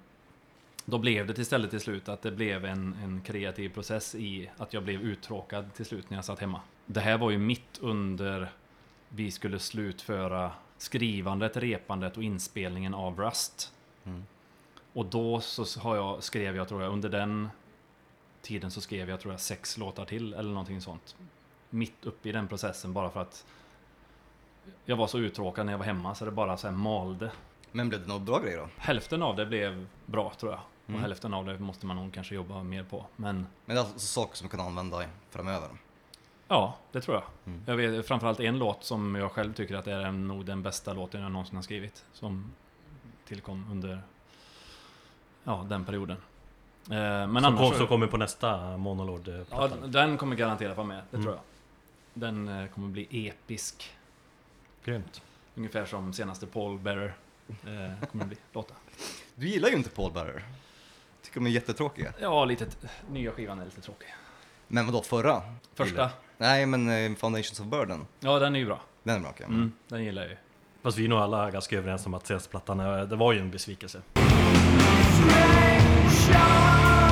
då blev det istället till slut att det blev en, en kreativ process i att jag blev uttråkad till slut när jag satt hemma. Det här var ju mitt under vi skulle slutföra skrivandet, repandet och inspelningen av Rust. Mm. Och då så har jag, skrev jag, tror jag, under den tiden så skrev jag, tror jag, sex låtar till eller någonting sånt. Mitt uppe i den processen bara för att jag var så uttråkad när jag var hemma så det bara så här malde. Men blev det några bra grejer då? Hälften av det blev bra tror jag. Mm. Och hälften av det måste man nog kanske jobba mer på. Men Men det är alltså saker som kan använda framöver. ja, det tror jag. Mm. Jag vet framförallt en låt som jag själv tycker att är nog den bästa låten jag någonsin har skrivit. Som tillkom under ja, den perioden. Eh, Men som annars kom, som kommer på nästa Ja, Monolord-platta. den kommer garanterat vara med, det Mm. tror jag. Den eh, kommer bli episk. Grymt. Ungefär som senaste Paul Bearer eh, kommer bli låta. Du gillar ju inte Paul Bearer. Tycker de är jättetråkiga. Ja, lite, nya skivan är lite tråkig. Men vadå, förra? Första, Nej, men eh, Foundations of Burden. ja den är ju bra. Den är bra okej. Mm, den gillar jag ju. Fast vi är nog alla ganska överens om att senaste plattan, det var ju en besvikelse. shine.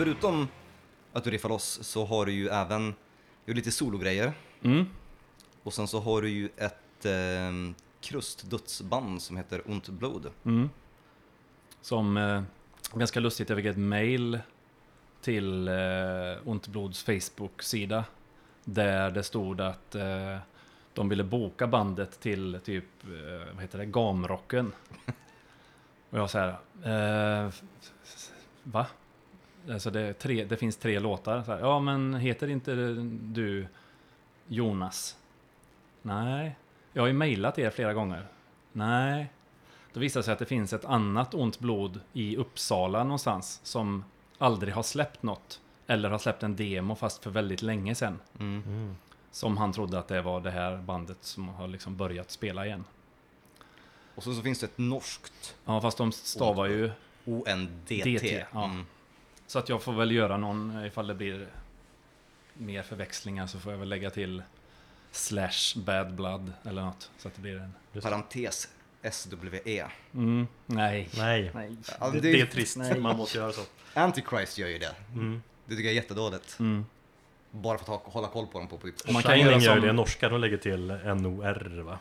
Förutom att du riffar loss så har du ju även du lite sologrejer. Mm. Och sen så har du ju ett eh, krustdödsband som heter Ont Blod. Mm. Som eh, ganska lustigt, jag fick ett mail till eh, Ont Blods Facebook-sida. Där det stod att eh, de ville boka bandet till typ, eh, vad heter det, gamrocken. Och jag så här, eh, va? Alltså det, tre, det finns tre låtar. Så här, ja men heter inte du Jonas? Nej. Jag har ju mejlat er flera gånger. Nej. Då visar det sig att det finns ett annat ont blod i Uppsala någonstans som aldrig har släppt något. Eller har släppt en demo fast för väldigt länge sedan. Mm. Mm. Som han trodde att det var det här bandet som har liksom börjat spela igen. Och så, så finns det ett norskt Ja, fast de stavar ju... ONDT. DT, ja. Mm. Så att jag får väl göra någon, ifall det blir mer förväxlingar så får jag väl lägga till slash bad blood eller något. Så att det blir en... Parentes SWE. Mm, nej. Nej, Nej. Det, det- det är trist. nej. Man måste göra så. Antichrist gör ju det. Mm. Det tycker jag är jättedåligt. Mm. Bara för att ha, hålla koll på dem på, på Man kan göra Shining gör som- det, norska de lägger till NOR va?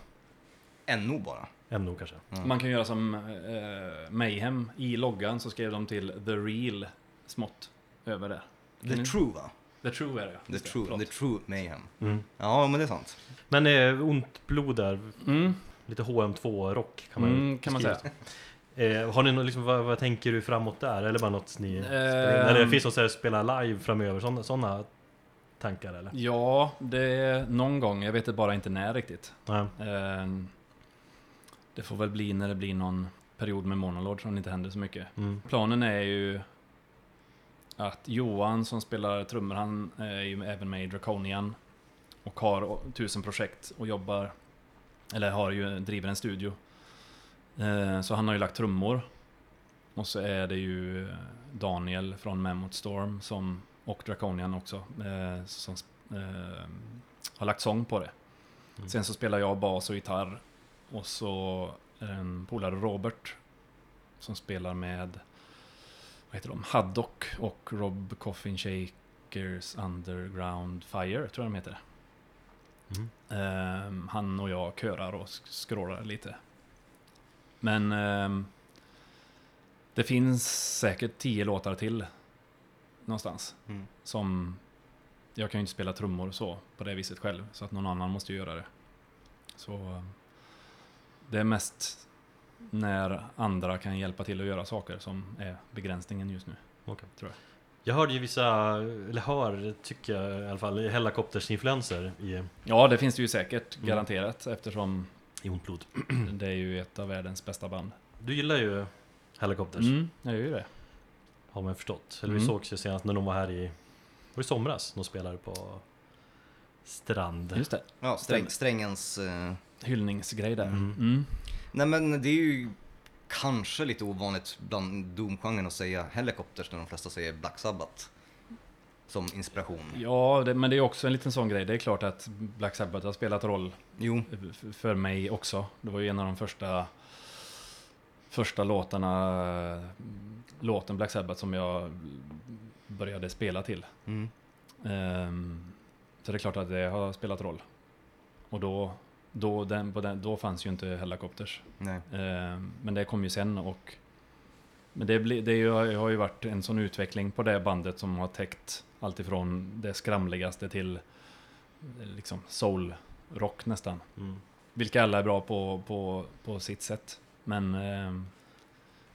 NO bara. NO kanske. Mm. Man kan göra som eh, Mayhem. I loggan så skrev de till The Real smått över det. The Mm. True va? The True är det ja. The det, True, the true Mayhem. Mm. Ja, men det är sant. Men eh, ont blod där, Mm, lite HM2-rock kan man, mm, kan man säga. Eh, har ni något, liksom, vad, vad tänker du framåt där? Eller bara något ni... Eller finns det något så här, spela live framöver? Sådana, sådana tankar eller? Ja, det är någon gång. Jag vet bara inte när riktigt. Ehm, Det får väl bli när det blir någon period med Monolord som det inte händer så mycket. Mm. Planen är ju att Johan som spelar trummor, han är ju även med i Draconian och har tusen projekt och jobbar, eller har ju, driver en studio. Eh, Så han har ju lagt trummor. Och så är det ju Daniel från Mammoth Storm som, och Draconian också, eh, som eh, har lagt sång på det. Mm. Sen så spelar jag bas och gitarr. Och så är det en polare Robert som spelar med vad heter de? Haddock och Rob Coffin Shakers Underground Fire, tror jag de heter. Mm. Ehm, han och jag körar och sk- skrålar lite. Men ehm, det finns säkert tio låtar till någonstans. Mm. Som jag kan ju inte spela trummor så på det viset själv. Så att någon annan måste ju göra det. Så eh, det är mest när andra kan hjälpa till att göra saker som är begränsningen just nu. Okej. Tror jag. Jag hörde ju vissa, eller hör, tycker jag i alla fall, helikoptersinfluenser i, Ja, det finns det ju säkert Mm. garanterat eftersom i Ont blod. det är ju ett av världens bästa band. Du gillar ju Helicopters, Mm, jag gör ju det. har man förstått. Eller vi Mm. sågs ju senast när de var här i, var i somras, de spelade på Strand. Just det. Ja, sträng, strängens... eh, Hyllningsgrej där. Mm. Nej men det är ju kanske lite ovanligt bland Doom-genren att säga Helicopters när de flesta säger Black Sabbath. Som inspiration. Ja, det, men det är också en liten sån grej. Det är klart att Black Sabbath har spelat roll Jo, för mig också. Det var ju en av de första första låtarna, låten Black Sabbath som jag började spela till. mm. Ehm, så det är klart att det har spelat roll. Och då, då, den, på den, då fanns ju inte Helicopters. nej. Ehm, men det kom ju sen och men det, blir- det har ju varit en sån utveckling på det bandet som har täckt allt ifrån det skramligaste till eh, liksom soul-rock nästan. Mm. Vilka alla är bra på, på, på sitt sätt. Men ehm,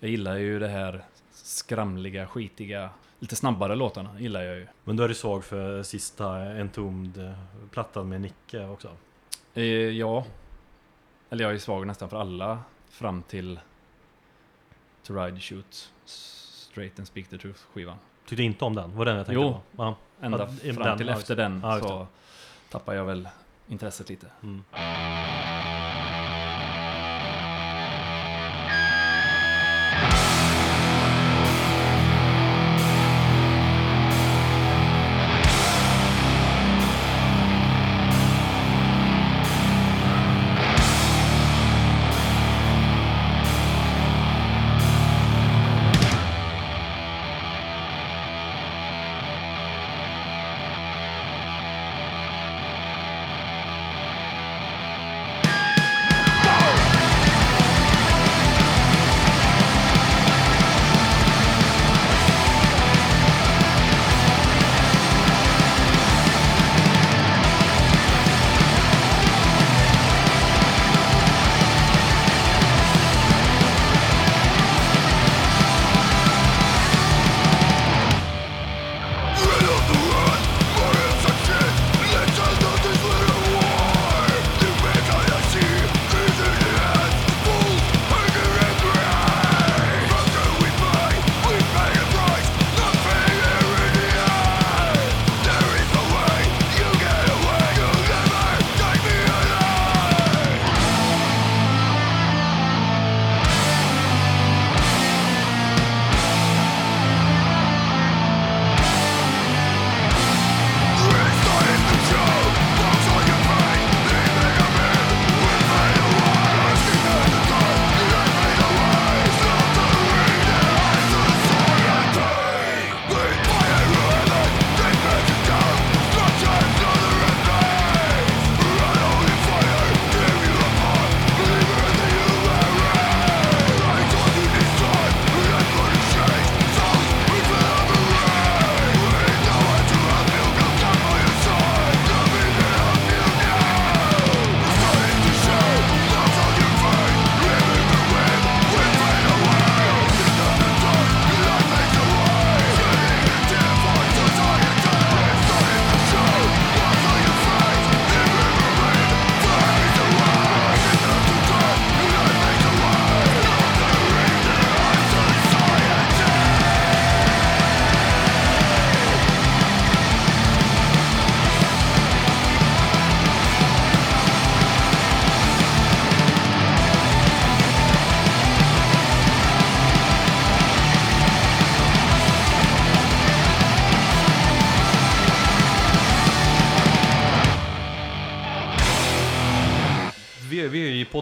jag gillar ju det här skramliga, skitiga, lite snabbare låtarna gillar jag ju. Men då är du svag för sista Entombed-plattan med Nicke också? Eh, ja. Eller jag är svag nästan för alla fram till To Ride Shoot Straight and Speak the Truth skivan. Tyckte inte om den? Var den jag tänkte Jo. på? Ja. Ända fram den, till efter den Ja, så tappar jag väl intresset lite. Mm.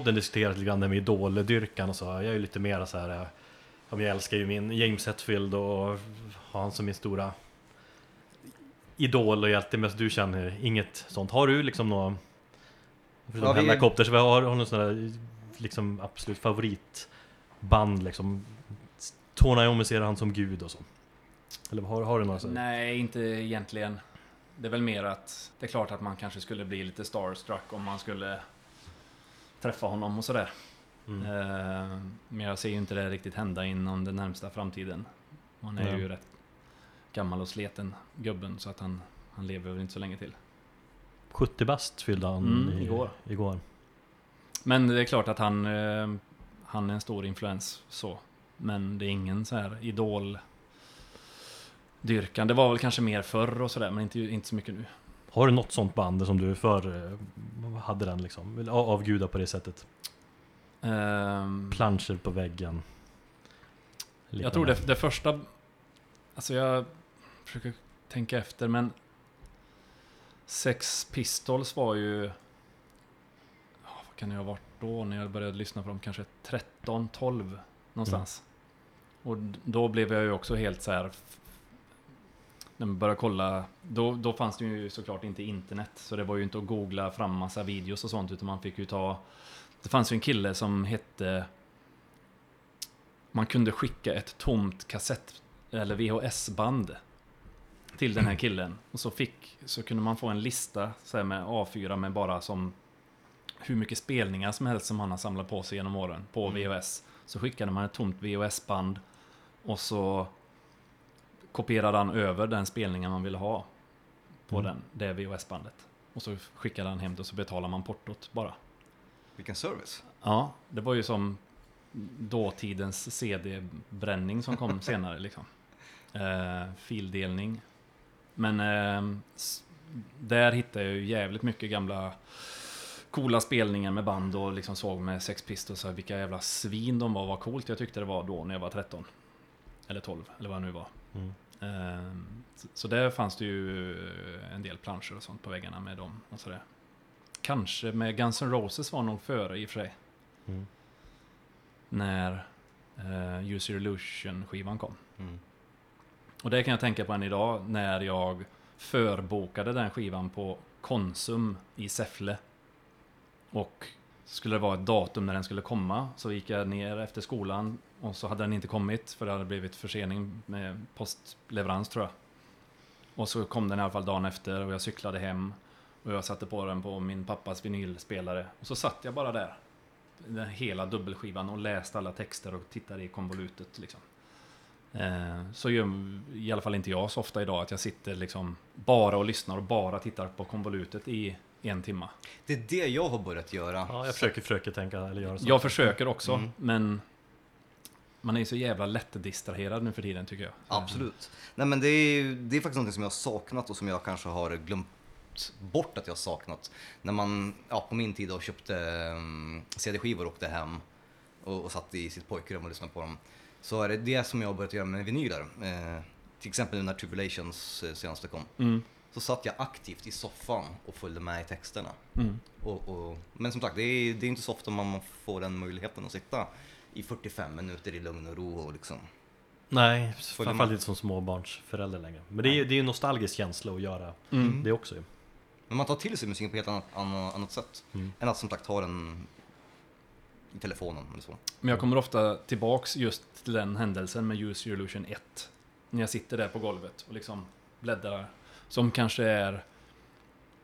Podden diskuterat lite grann det med idoldyrkan och så. Jag är ju lite mer så här. eh, Jag älskar ju min James Hetfield och har han som min stora idol och hjälte. Men du känner inget sånt. Har du liksom något? Förutom Ja, vi- Hellacopters, har, har du någon sån där liksom absolut favoritband liksom? Tony Iommi ser han som gud och så. Eller har, har du några sådana? Nej, inte egentligen. Det är väl mer att det är klart att man kanske skulle bli lite starstruck om man skulle träffa honom och sådär. Mm. Eh, Men jag ser ju inte det riktigt hända inom den närmsta framtiden. Han är Nej. ju rätt gammal och sleten gubben så att han, han lever väl inte så länge till. 70 bast fyllde han Mm, i, igår. igår. Men det är klart att han, eh, han är en stor influens så. Men det är ingen så här idol dyrkan. Det var väl kanske mer förr och sådär men inte, inte så mycket nu. Har du något sånt band som du för hade den liksom? Eller av- Avgudar på det sättet? Ehm, Planscher på väggen? Jag tror det, det första... Alltså jag försöker tänka efter men... Sex Pistols var ju... vad kan det ha varit då när jag började lyssna på dem? Kanske 13, 12 någonstans. Och d- då blev jag ju också helt så här... När man började kolla... Då, då fanns det ju såklart inte internet. Så det var ju inte att googla fram massa videos och sånt utan man fick ju ta... Det fanns ju en kille som hette... Man kunde skicka ett tomt kassett eller VHS-band till den här killen. Och så, fick, så kunde man få en lista så här med A4 med bara som hur mycket spelningar som helst som han har samlat på sig genom åren på VHS. Så skickade man ett tomt VHS-band och så kopierade han över den spelningen man ville ha på Mm. den, det VHS-bandet. Och så skickade han hem det och så betalar man portot bara. Vilken service. Ja, det var ju som dåtidens CD-bränning som kom <laughs> senare liksom. Eh, fildelning. Men eh, där hittade jag ju jävligt mycket gamla coola spelningar med band och liksom såg med Sex Pistols och vilka jävla svin de var, vad coolt jag tyckte det var då när jag var 13. Eller 12, eller vad det nu var. Mm. Eh, så, så där fanns det ju en del planscher och sånt på väggarna med dem och sådär. Kanske med Guns N' Roses var nog före i och för sig. Mm. När uh, Use Your Illusion-skivan kom. Mm. Och det kan jag tänka på än idag när jag förbokade den skivan på Konsum i Säffle. Och skulle det vara ett datum när den skulle komma så gick jag ner efter skolan och så hade den inte kommit för det hade blivit försening med postleverans tror jag. Och så kom den i alla fall dagen efter och jag cyklade hem och jag satte på den på min pappas vinylspelare och så satt jag bara där den hela dubbelskivan och läste alla texter och tittade i konvolutet liksom. Eh, Så gör i alla fall inte jag så ofta idag att jag sitter liksom bara och lyssnar och bara tittar på konvolutet i en timma. Det är det jag har börjat göra. Ja, jag försöker, försöker tänka eller göra så. Jag försöker också, Mm. men man är ju så jävla lättdistraherad nu för tiden tycker jag. Absolut. Nej men det är, det är faktiskt något som jag har saknat och som jag kanske har glömt bort att jag har saknat. När man, ja på min tid då köpte um, CD-skivor och åkte hem och, och satt i sitt pojkrum och lyssnade på dem. Så är det det som jag har börjat göra med vinyler. Eh, till exempel när Tribulations eh, senaste kom. Mm. Så satt jag aktivt i soffan och följde med i texterna. Mm. Och, och, men som sagt, det är, det är inte så ofta man får den möjligheten att sitta i 45 minuter i lugn och ro och liksom Nej, framförallt inte som småbarnsförälder längre. Men det är ju det är ju en nostalgisk känsla att göra Mm. det också ju. Men man tar till sig musiken på ett helt annat, annat, annat sätt. Mm. Än att som sagt ha den i telefonen eller så. Men jag kommer ofta tillbaks just till den händelsen med Use Your Illusion 1. När jag sitter där på golvet och liksom bläddrar. Som kanske är...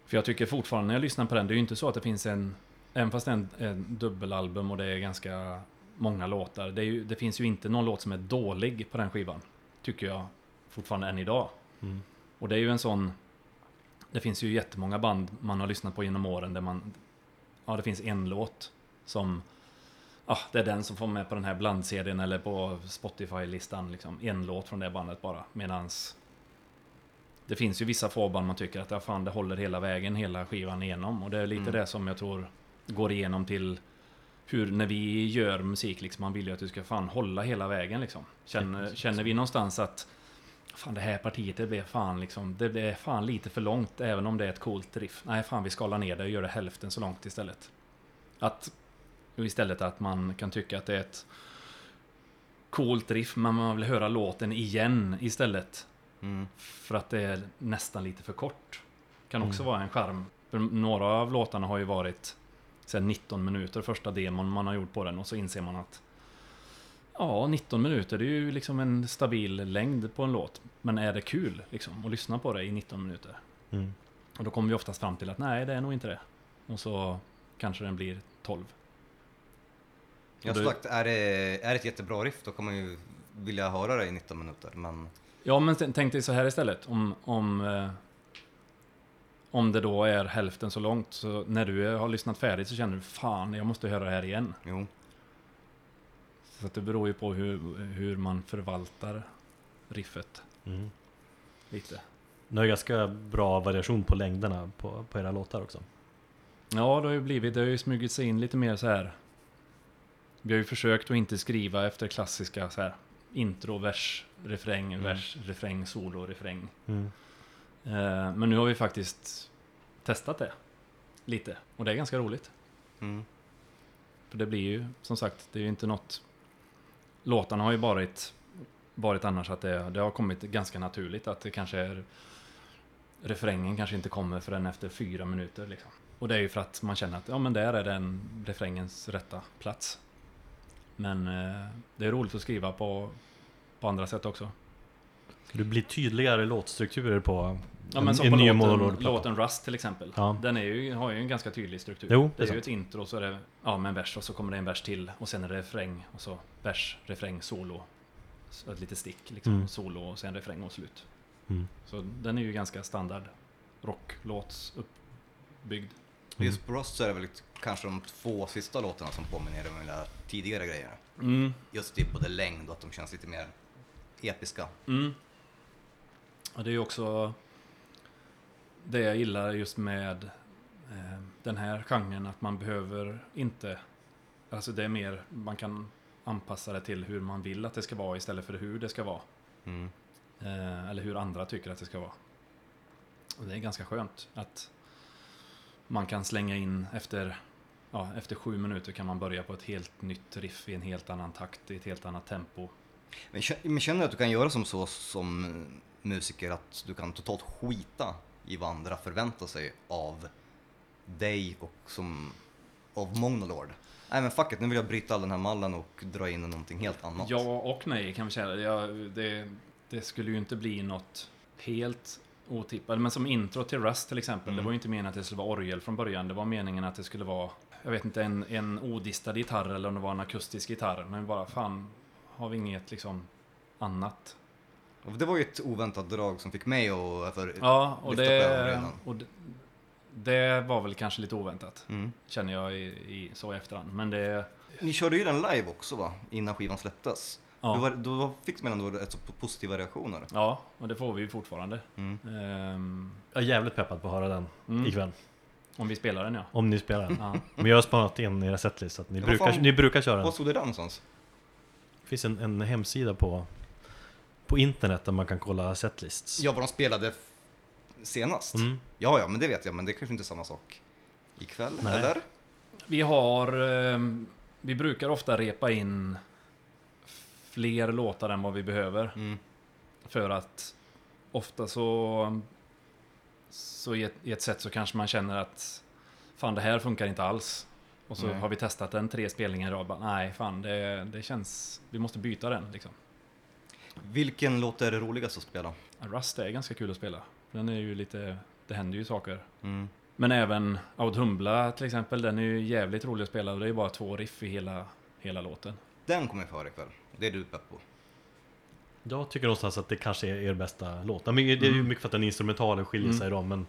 För jag tycker fortfarande när jag lyssnar på den, det är ju inte så att det finns en... Även fast det är en, en dubbelalbum och det är ganska många låtar. Det, ju, det finns ju inte någon låt som är dålig på den skivan. Tycker jag fortfarande än idag. Mm. Och det är ju en sån... Det finns ju jättemånga band man har lyssnat på genom åren där man... Ja, det finns en låt som... Ja, det är den som får med på den här blandserien eller på Spotify-listan. Liksom. En låt från det bandet bara. Medans... Det finns ju vissa få band man tycker att ja, fan, det håller hela vägen, hela skivan igenom. Och det är lite Mm. det som jag tror går igenom till hur, när vi gör musik, liksom, man vill ju att du ska fan hålla hela vägen liksom. Känner, känner vi någonstans att Fan det här partiet det blev fan liksom Det blev fan lite för långt även om det är ett coolt riff Nej fan vi skalar ner det och gör det hälften så långt istället Att istället att man kan tycka att det är ett coolt riff, men man vill höra låten igen istället. Mm. För att det är nästan lite för kort. Kan också Mm. vara en charm. För några av låtarna har ju varit sen 19 minuter, första demon man har gjort på den och så inser man att Ja, 19 minuter, det är ju liksom en stabil längd på en låt. Men är det kul liksom att lyssna på det i 19 minuter? Mm. Och då kommer vi oftast fram till att nej, det är nog inte det. Och så kanske den blir 12. Jag har sagt, är det, är det ett jättebra riff då kommer man ju vilja höra det i 19 minuter. Men Ja, men tänk dig så här istället. Om, om, eh, om det då är hälften så långt, så när du har lyssnat färdigt så känner du fan, jag måste höra det här igen. jo, Så att det beror ju på hur, hur man förvaltar riffet Mm. lite. Ni har ganska bra variation på längderna på, på era låtar också. Ja, det har ju blivit, det har ju smugit sig in lite mer så här. Vi har ju försökt att inte skriva efter klassiska så här intro, vers, refräng, Mm. vers, refräng, solo, refräng. Mm. Eh, men nu har vi faktiskt testat det lite och det är ganska roligt. mm. För det blir ju, som sagt, det är ju inte något... Låtarna har ju varit, varit annars att det, det har kommit ganska naturligt att det kanske är... Refrängen kanske inte kommer förrän efter fyra minuter liksom. Och det är ju för att man känner att ja men där är den refrängens rätta plats. Men eh, det är roligt att skriva på, på andra sätt också. Det blir tydligare låtstrukturer på Ja en, men som en på ny låten, låten Rust till exempel. Ja. Den är ju, har ju en ganska tydlig struktur. Jo, det det är är ju ett intro, så är det ja, med en vers och så kommer det en vers till och sen är det refräng och så vers, refräng, solo. Så ett litet stick liksom, Mm. solo och sen refräng och slut. Mm. Så den är ju ganska standard rocklåts uppbyggd. Mm. Just på Rust så är det väl kanske de två sista låtarna som påminner om mina tidigare grejer. Mm. Just det, både längd och att de känns lite mer episka. Mm. Och det är också det jag gillar just med eh, den här genren, att man behöver inte... Alltså det är mer, man kan anpassa det till hur man vill att det ska vara istället för hur det ska vara. Mm. Eh, eller hur andra tycker att det ska vara. Och det är ganska skönt att man kan slänga in efter, ja, efter sju minuter kan man börja på ett helt nytt riff i en helt annan takt, i ett helt annat tempo. Men, men känner du att du kan göra som så som musiker att du kan totalt skita i vad andra förväntar sig av dig och som av Monolord? Nej men fuck it, nu vill jag bryta all den här mallen och dra in någonting helt annat. Ja och nej kan vi säga. Ja, det, det skulle ju inte bli något helt otippat. Men som intro till Rust till exempel. Mm. Det var ju inte meningen att det skulle vara orgel från början. Det var meningen att det skulle vara, jag vet inte, en, en odistad gitarr eller om det var en akustisk gitarr. Men bara fan, har vi inget liksom annat? Och det var ju ett oväntat drag som fick mig att... För, Ja, och lyfta på det, ögonbrynen. och det, det var väl kanske lite oväntat. Mm. Känner jag i, i, så i efterhand. Men det... Ni körde ju den live också va? Innan skivan släpptes. Ja, Då, var, då fick man ändå rätt så positiva reaktioner. ja och det får vi ju fortfarande. Mm. Ehm, Jag är jävligt peppad på att höra den mm, ikväll. om vi spelar den ja. Om ni spelar den. ja. Men jag har spanat in era setlist så att ni, Vad brukar, fan- ni brukar köra den. Var stod det där någonstans? Det finns en, en hemsida på, på internet där man kan kolla setlists. Ja, vad de spelade senast. Mm. Ja, ja, men det vet jag, men det är kanske inte är samma sak ikväll, Nej. eller? Vi har... ehm, Vi brukar ofta repa in fler låtar än vad vi behöver. Mm. För att ofta så... Så i ett, i ett sätt så kanske man känner att fan det här funkar inte alls. Och så Nej. har vi testat den tre spelningar i rad. bara, Nej, fan det, det känns... Vi måste byta den liksom. Vilken låt är det roligast att spela? Rust är ganska kul att spela. Den är ju lite... Det händer ju saker. Mm. Men även Audhumbla till exempel, den är ju jävligt rolig att spela och det är ju bara två riff i hela, hela låten. Den kommer jag före ikväll. Det är du pepp på. Jag tycker någonstans att det kanske är er bästa låt. Men det är ju Mm. mycket för att den instrumentalen skiljer Mm. sig då, men...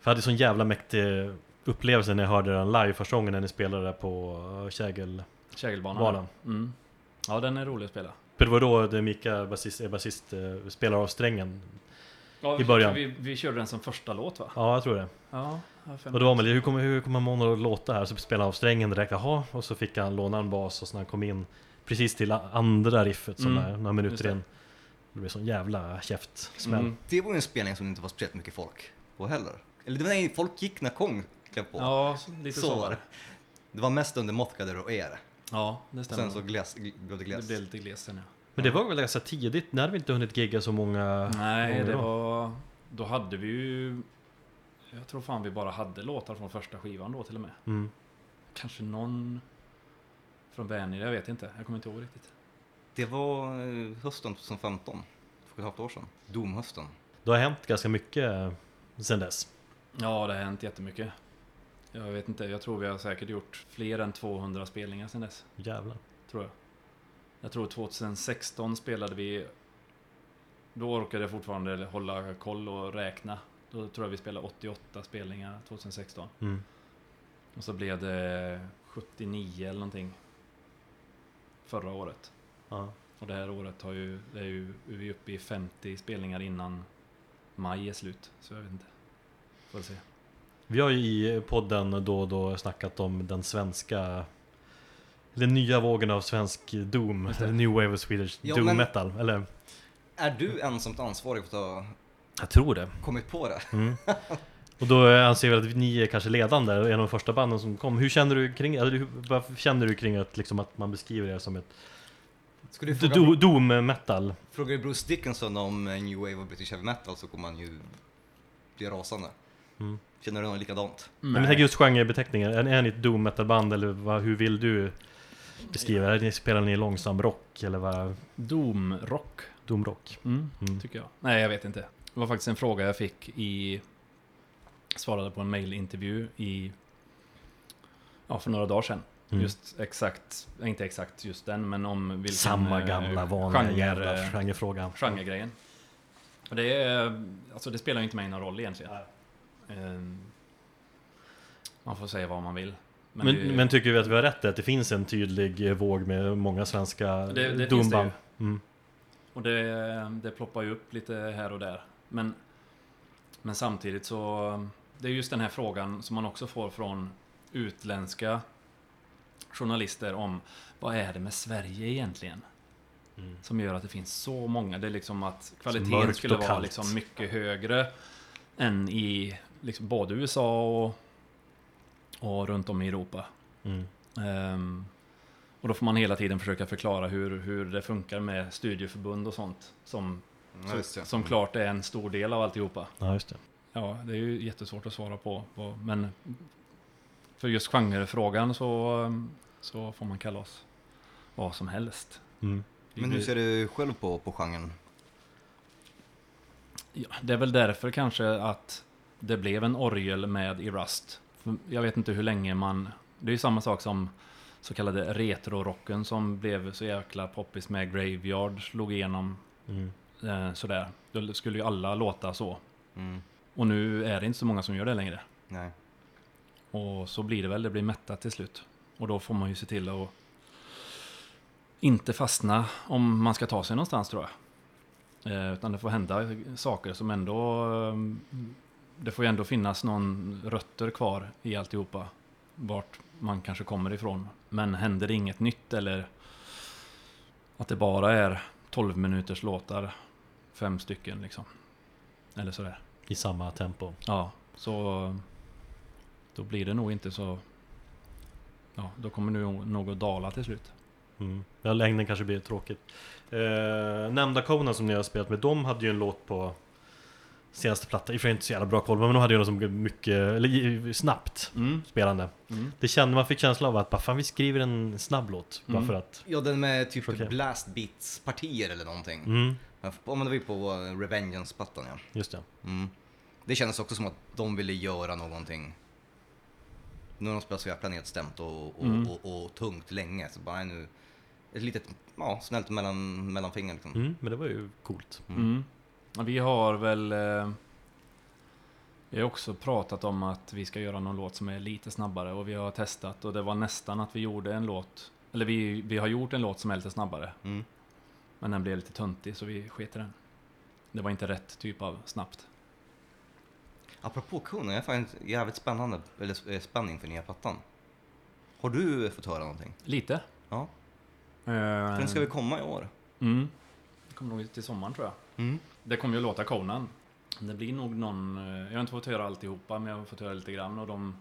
För jag hade sån jävla mäktig upplevelse när jag hörde den live första gången när ni spelade på Kägel... Kägelbanan. Banan. Mm. Ja, den är rolig att spela. För det var då det Mika, basist, är basist, eh, spelar av strängen. Ja, I början. Vi, vi körde den som första låt va? Ja, jag tror det. Ja, jag Och då var man hur kommer, hur kommer Mono att låta här? Så spelade han av strängen direkt, jaha. Och så fick han låna en bas och så när han kom in precis till andra riffet som Mm, är några minuter in. Det blev sån jävla käftsmäll. Mm. Det var ju en spelning som det inte var speciellt mycket folk på heller. Eller det var nej, folk gick när Kong klev på. Ja, lite så, så var det. Det var mest under Mothgader och er. Ja, det stämmer. Sen så gles, blev det det gles. blev lite glest sen ja. Men det var väl ganska tidigt, när hade vi inte hunnit gigga så många Nej, det då? var... Då hade vi ju... Jag tror fan vi bara hade låtar från första skivan då till och med. Mm. Kanske någon från Vänner, jag vet inte. Jag kommer inte ihåg riktigt. Det var eh, hösten 2015. För ett halvt år sedan. Domhösten. Det har hänt ganska mycket sen dess. Ja, det har hänt jättemycket. Jag vet inte, jag tror vi har säkert gjort fler än 200 spelningar sen dess. Jävlar. Tror jag. Jag tror 2016 spelade vi... Då orkade jag fortfarande hålla koll och räkna. Då tror jag vi spelade 88 spelningar 2016. Mm. Och så blev det 79 eller någonting. Förra året. Ja. Och det här året har ju, det är ju, vi är uppe i 50 spelningar innan maj är slut. Så jag vet inte. Får se. Vi har ju i podden då och då snackat om den svenska Den nya vågen av svensk Doom, New Wave of Swedish Ja, Doom men- Metal, eller? Är du ensamt ansvarig för att ha Jag tror det. kommit på det? Mm. Och då anser vi att ni är kanske ledande, en av de första banden som kom. Hur känner du kring, eller hur, vad känner du kring att, liksom, att man beskriver det som ett Ska du fråga, do, Doom Metal? Frågar du Bruce Dickinson om New Wave och British Heavy Metal så kommer han ju bli rasande. Mm. Känner du något likadant? Men jag tänker just genrebeteckningen, är, är ni ett Doom Metal band eller vad, hur vill du beskriva det? Spelar ni långsam rock eller vad? Doomrock. Doom rock? Mm, Mm. tycker jag. Nej, jag vet inte. Det var faktiskt en fråga jag fick i... Svarade på en mailintervju i... Ja, för några dagar sedan. Mm. Just exakt, inte exakt just den, men om vilken... Samma eh, gamla vanliga genre, jävla genrefråga. genregrejen. Och det är... Alltså det spelar ju inte mig någon roll egentligen. Ehm, man får säga vad man vill. Men, det- men tycker vi att vi har rätt i att det finns en tydlig eh, våg med många svenska Det- det finns det? Mm. Och det, det ploppar ju upp lite här och där. Men, men samtidigt så... Det är just den här frågan som man också får från utländska journalister om vad är det med Sverige egentligen? Mm. Som gör att det finns så många. Det är liksom att kvaliteten skulle vara liksom mycket högre än i liksom både USA och, och runt om i Europa. Mm. Ehm, och då får man hela tiden försöka förklara hur, hur det funkar med studieförbund och sånt. Som, Ja, just det. som klart är en stor del av alltihopa. Ja, just det. Ja, det är ju jättesvårt att svara på. på men för just genrefrågan så, så får man kalla oss vad som helst. Mm. Men hur ser du själv på, på genren? Ja, det är väl därför kanske att det blev en orgel med i Rust. Jag vet inte hur länge man... Det är ju samma sak som så kallade retrorocken som blev så jäkla poppis med Graveyard, slog igenom Mm. eh, sådär. Då skulle ju alla låta så. Mm. Och nu är det inte så många som gör det längre. Nej. Och så blir det väl, det blir mättat till slut. Och då får man ju se till att inte fastna om man ska ta sig någonstans tror jag. Eh, utan det får hända saker som ändå... Det får ju ändå finnas någon rötter kvar i alltihopa. Vart man kanske kommer ifrån. Men händer det inget nytt eller att det bara är 12 minuters låtar, fem stycken liksom. Eller sådär. I samma tempo. Ja, så då blir det nog inte så... Ja, då kommer det nog- att dala till slut. Mm. Ja, längden kanske blir tråkigt. Eh, nämnda Conan som ni har spelat med, de hade ju en låt på senaste plattan. I och för sig inte så jävla bra koll, men de hade ju något som mycket, eller snabbt Mm. spelande. Mm. Det kände, man fick känslan av att bara fan vi skriver en snabb låt. Bara Mm. för att. Ja, den med typ Okej. blast beats partier eller någonting. Mm, Ja, men det var ju på Revengeance-plattan ja. just det. Mm. Det kändes också som att de ville göra någonting. Nu har de spelat så jävla nedstämt och, och, Mm. och, och, tungt länge. Så bara nu ett litet, ja, snällt mellan, mellanfinger liksom. Mm, men det var ju coolt. Vi har väl... Eh, vi har också pratat om att vi ska göra någon låt som är lite snabbare och vi har testat och det var nästan att vi gjorde en låt... Eller vi, vi har gjort en låt som är lite snabbare. Mm. Men den blev lite töntig så vi sket i den. Det var inte rätt typ av snabbt. Apropå kunden, jag faktiskt jävligt spännande, eller eh, spänning för nya plattan. Har du fått höra någonting? Lite. Ja. Eh, För den ska väl komma i år? Mm. Det kommer nog till sommaren tror jag. Mm. Det kommer ju låta Conan. Det blir nog någon... eh, Jag har inte fått höra alltihopa, men jag har fått höra lite grann och de...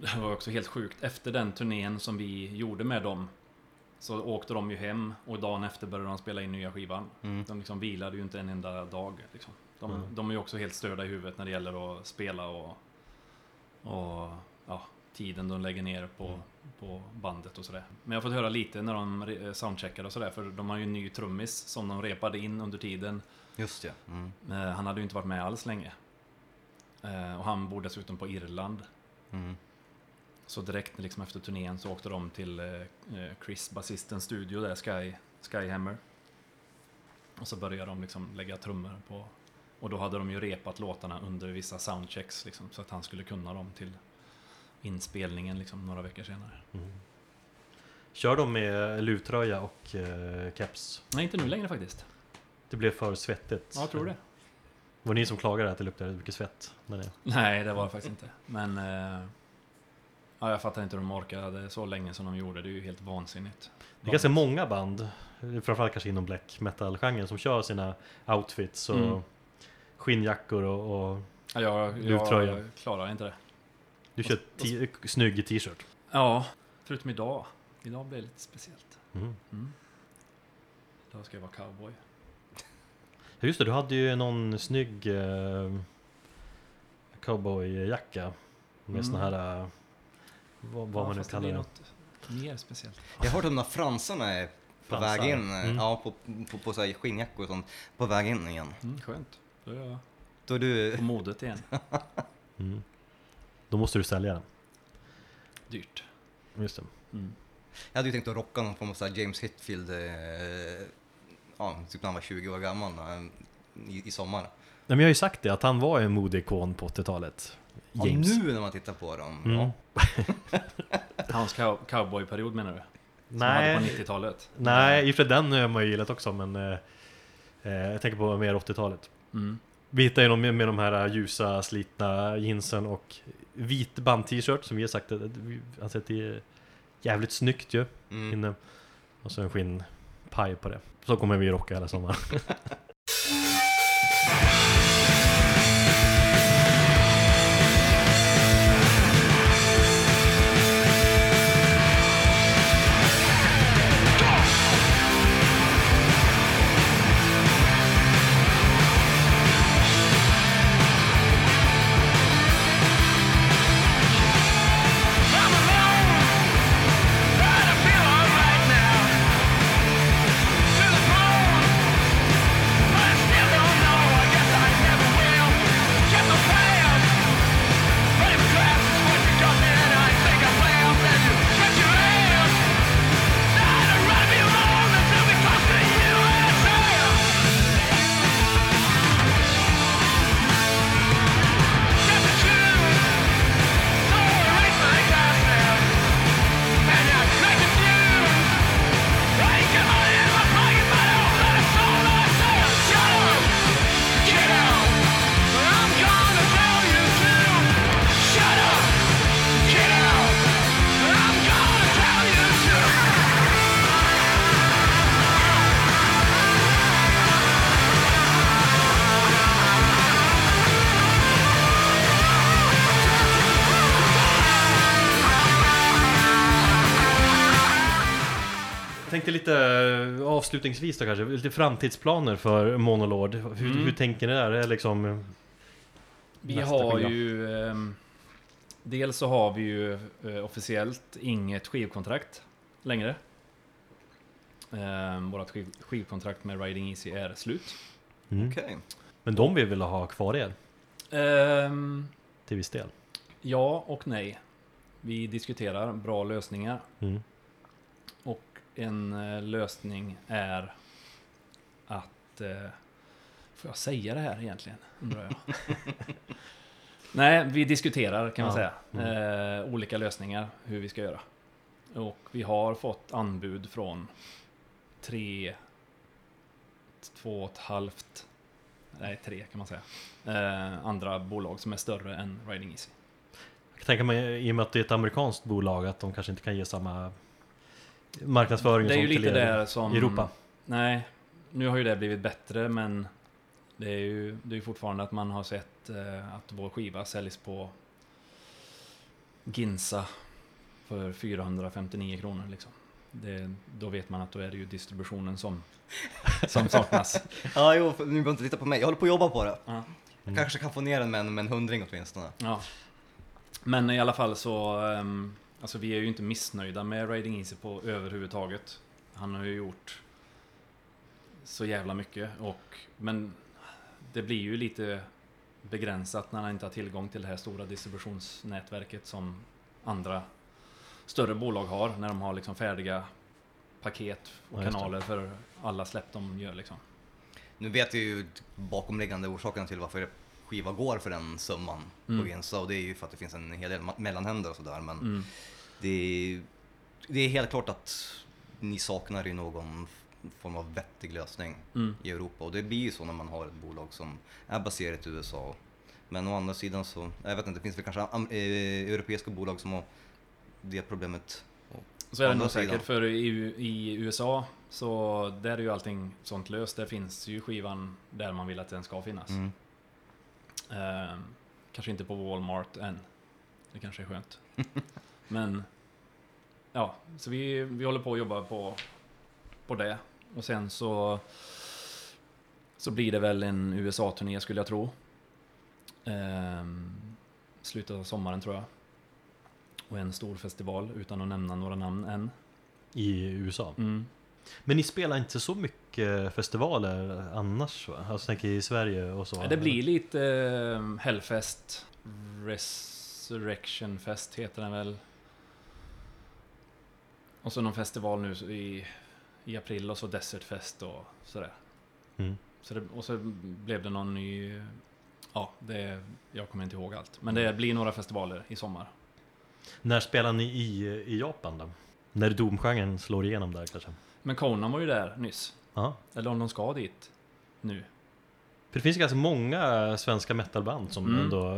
<laughs> det var också helt sjukt. Efter den turnén som vi gjorde med dem så åkte de ju hem och dagen efter började de spela in nya skivan. Mm. De liksom vilade ju inte en enda dag. Liksom. De, Mm. de är ju också helt störda i huvudet när det gäller att spela och, och ja, tiden de lägger ner på, Mm. På bandet och sådär. Men jag har fått höra lite när de re- soundcheckade och sådär, för de har ju en ny trummis som de repade in under tiden. Just det. Mm. Eh, Han hade ju inte varit med alls länge. Eh, Och han bor dessutom på Irland. Mm. Så direkt liksom efter turnén så åkte de till eh, eh, Chris, basistens studio där, Sky, Skyhammer. Och så började de liksom lägga trummor på... Och då hade de ju repat låtarna under vissa soundchecks liksom, så att han skulle kunna dem till inspelningen liksom, några veckor senare. Mm. Kör de med luvtröja och eh, keps? Nej, inte nu längre faktiskt. Det blev för svettigt. Ja, jag tror det. Var det ni som klagade att det luktade mycket svett? När det... Nej, det var det faktiskt inte. Men... Eh, ja, jag fattar inte hur de orkade så länge som de gjorde. Det är ju helt vansinnigt. Det är ganska många band, framförallt kanske inom black metal-genren, som kör sina outfits och Mm. skinnjackor och, och Ja, jag, Luvtröja. jag klarar inte det. Du kör t- snygg t-shirt. Ja, förutom idag. Idag blir det lite speciellt. Mm. Mm. Idag ska jag vara cowboy. Ja, Just det, du hade ju någon snygg eh, cowboyjacka med Mm. såna här, eh, vad, vad Ja, man nu kallar det. något mer speciellt. Jag har hört om de där fransarna är på Fransar. väg in. Mm. Ja, på, på, på så här skinnjackor och sånt. På väg in igen. Mm, skönt. Då är jag Då är du... på modet igen. <laughs> Mm. Då måste du sälja den. Dyrt. Just det. Mm. Jag hade ju tänkt att rocka någon form av så James Hetfield, eh, ja, typ när han var 20 år gammal eh, i, i sommar. Nej, men jag har ju sagt det, att han var en modeikon på 80-talet. Och James. nu när man tittar på dem, Mm. ja. <laughs> Hans cow cowboyperiod menar du? Som han hade på Nej, 90-talet? nej, i och för den har man ju gillat också, men eh, eh, jag tänker på mer 80-talet. Mm. Vi hittar ju dem med, med de här ljusa, slitna jeansen och vit band-t-shirt som vi har sagt att vi anser att det är jävligt snyggt ju. Mm. Inne. Och så en skinnpaj på det. Så kommer vi rocka hela sommaren. <laughs> <laughs> avslutningsvis då kanske, lite framtidsplaner för Monolord. Hur, Mm. hur tänker ni där? Är liksom eh, Vi har skiva? ju... ehm, dels så har vi ju eh, officiellt inget skivkontrakt längre. Um, vårt skiv, skivkontrakt med Riding Easy är slut. Mm. Okej. Men de vill väl ha kvar er Ehm, till viss del? ja och nej. Vi diskuterar bra lösningar. Mm. En eh, lösning är att... Eh, får jag säga det här egentligen? Undrar jag. <laughs> Nej, vi diskuterar kan man Ja, säga. Eh, olika lösningar hur vi ska göra. Och vi har fått anbud från tre, två och ett halvt, nej tre kan man säga. Eh, andra bolag som är större än Riding Easy. Jag kan tänka mig, i och med att det är ett amerikanskt bolag, att de kanske inte kan ge samma marknadsföring Det är som ju till lite er där som... i Europa. Nej, nu har ju det blivit bättre men det är ju det är ju fortfarande att man har sett eh, att vår skiva säljs på Ginsa för 459 kronor liksom. Det, då vet man att då är det ju distributionen som, som saknas. <laughs> Ja, jo, för- ni behöver inte titta på mig. Jag håller på att jobba på det. Ja. Jag kanske kan få ner den med en, med en hundring åtminstone. Ja. Men i alla fall så, ehm, alltså vi är ju inte missnöjda med Riding Easy på överhuvudtaget. Han har ju gjort så jävla mycket och, men det blir ju lite begränsat när han inte har tillgång till det här stora distributionsnätverket som andra större bolag har när de har liksom färdiga paket och Ja, kanaler för alla släpp de gör liksom. Nu vet jag ju bakomliggande orsaken till varför skiva går för den summan Mm. på Ginsa och det är ju för att det finns en hel del mellanhänder och sådär men Mm. det, är, det är helt klart att ni saknar ju någon form av vettig lösning Mm. i Europa och det blir ju så när man har ett bolag som är baserat i USA. Men å andra sidan så, jag vet inte, det finns väl kanske eh, europeiska bolag som har det problemet. Så är det nog säkert, för i, i USA så där är ju allting sånt löst. Där finns ju skivan där man vill att den ska finnas. Mm. Ehm, kanske inte på Walmart än. Det kanske är skönt. <laughs> Men ja, så vi, vi håller på att jobba på, på det. Och sen så så blir det väl en USA-turné skulle jag tro. Ehm, slutet av sommaren tror jag. Och en stor festival utan att nämna några namn än. I USA. Mm. Men ni spelar inte så mycket festivaler annars va? Alltså tänker i Sverige och så? Det blir lite eh, Hellfest Resurrection Fest heter den väl. Och så någon festival nu i, i april och så Desert Fest och sådär. Mm. Så det, och så blev det någon ny... Ja, det, jag kommer inte ihåg allt. Men det blir några festivaler i sommar. När spelar ni i, i Japan då? När Doom-genren slår igenom där kanske? Men Conan var ju där nyss. Ja. Eller om de ska dit nu. För det finns ganska många svenska metalband som Mm. ändå...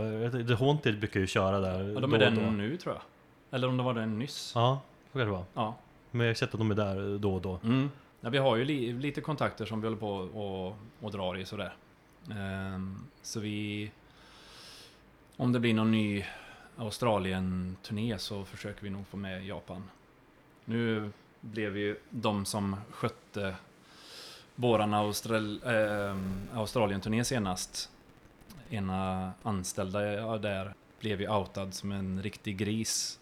The Haunted brukar ju köra där Ja, de är då. nu tror jag. Eller om det var den nyss. Ja, det vara. Ja. Men jag har sett att de är där då och då. Mm. Ja, vi har ju li lite kontakter som vi håller på och, och drar i sådär. Ehm, så vi... Om det blir någon ny Australien-turné så försöker vi nog få med Japan. Nu blev ju de som skötte våran Austral ehm, Australien-turné senast. Ena anställda där blev ju outad som en riktig gris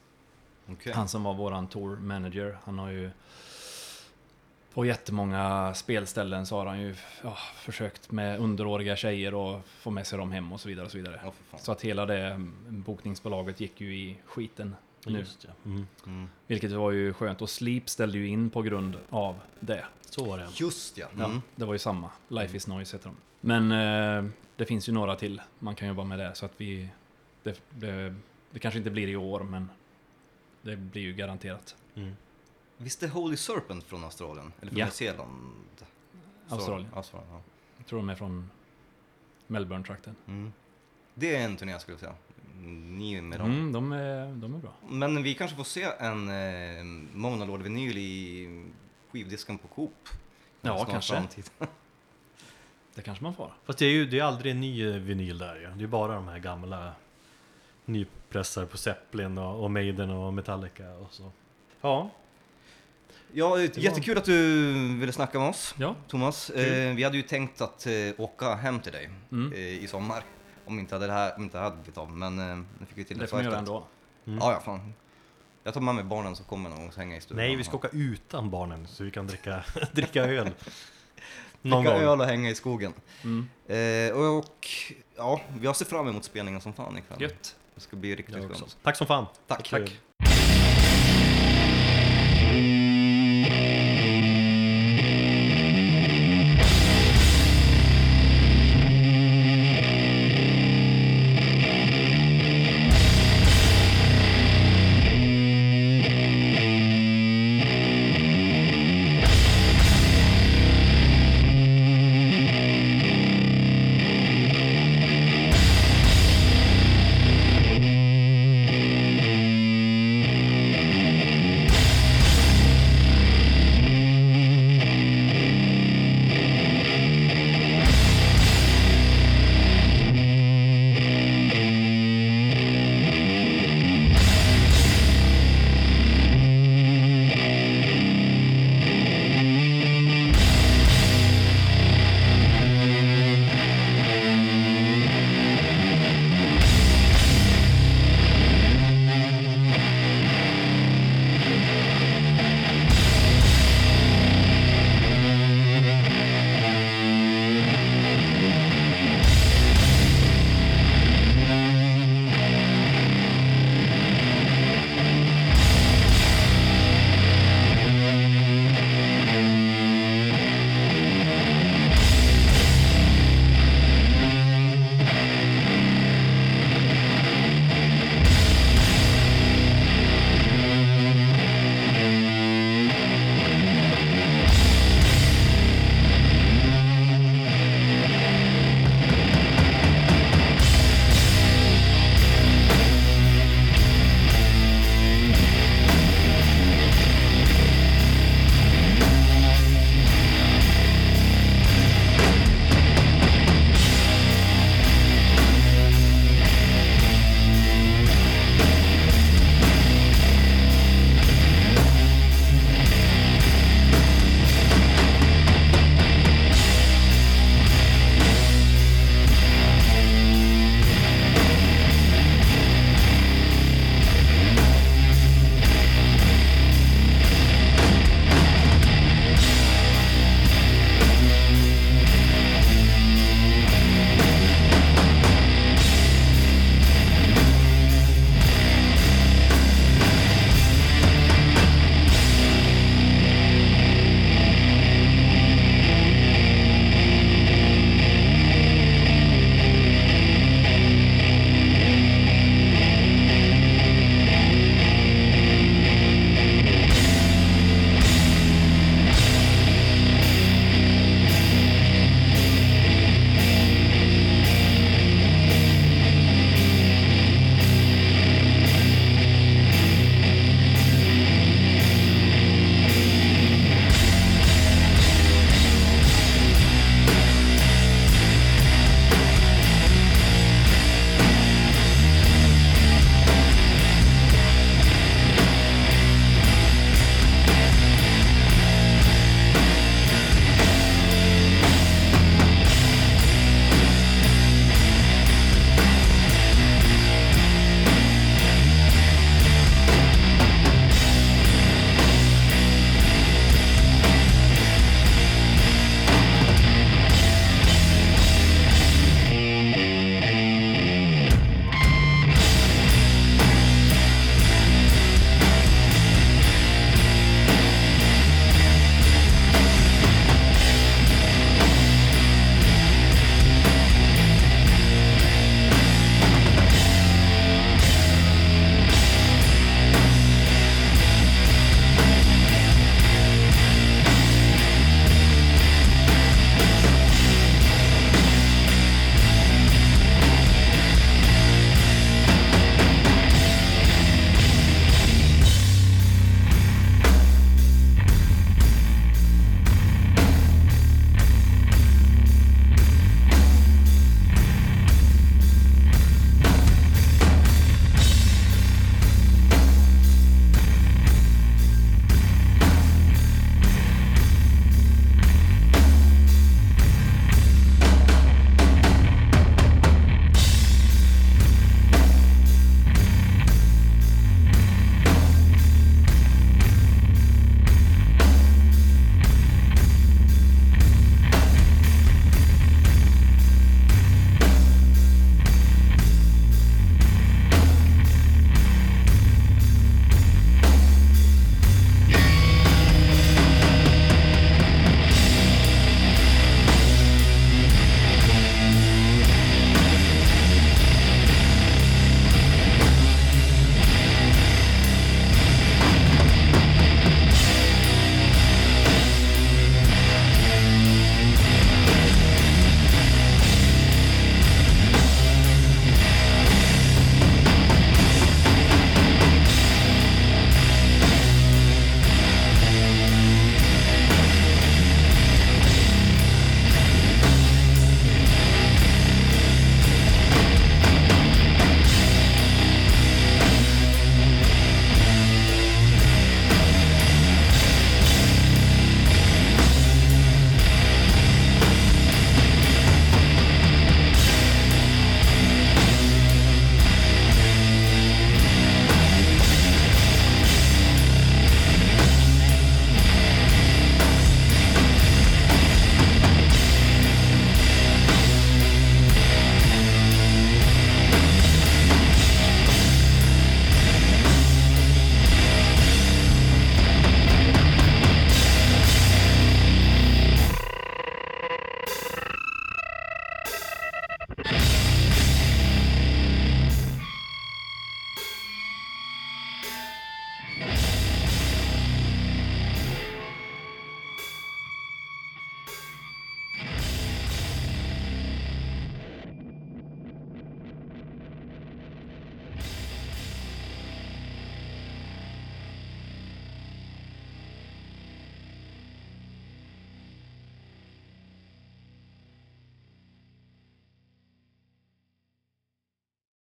Okej. han som var våran tour manager, han har ju på jättemånga spelställen så har han ju ja, försökt med underåriga tjejer och få med sig dem hem och så vidare. och Så vidare. Fan. Så att hela det bokningsbolaget gick ju i skiten. Just ja. Mm. Mm. Vilket var ju skönt. Och Sleep ställde ju in på grund av det. Så var det. Just ja. Ja, Mm. det var ju samma. Life is Noise heter de. Men eh, det finns ju några till man kan jobba med det. Så att vi... Det, det, det kanske inte blir i år, men det blir ju garanterat. Mm. Visst är Holy Serpent från Australien? Eller från Ja. Nya Zeeland? Australien. Australien ja. Jag tror de är från Melbourne-trakten. mm. Det är en turné skulle jag säga. Är med dem. Mm, de, är, de är bra. Men vi kanske får se en eh, Mona Lord-vinyl i skivdisken på Coop. Ja, kanske. framtid. <laughs> Det kanske man får. Fast det är ju det är aldrig en ny eh, vinyl där ju. Det är bara de här gamla nypressar på Zeppelin och, och Maiden och Metallica och så. Ja, Ja, jättekul att du ville snacka med oss, Ja. Thomas. Eh, vi hade ju tänkt att eh, åka hem till dig Mm. eh, i sommar. Om inte det här om inte hade blivit av, men eh, nu fick vi till Det det får man göra ändå. Ja, ja, fan. Jag tar med mig barnen så kommer någon och hänga i stugan. nej vi ska åka utan barnen så vi kan dricka, <laughs> dricka öl. Någon Dricka gång. öl och hänga i skogen. Mm. Eh, och, och ja, jag ser fram emot spelningen som fan ikväll. Gött. Det ska bli riktigt skönt. Tack som fan. Tack. Tack.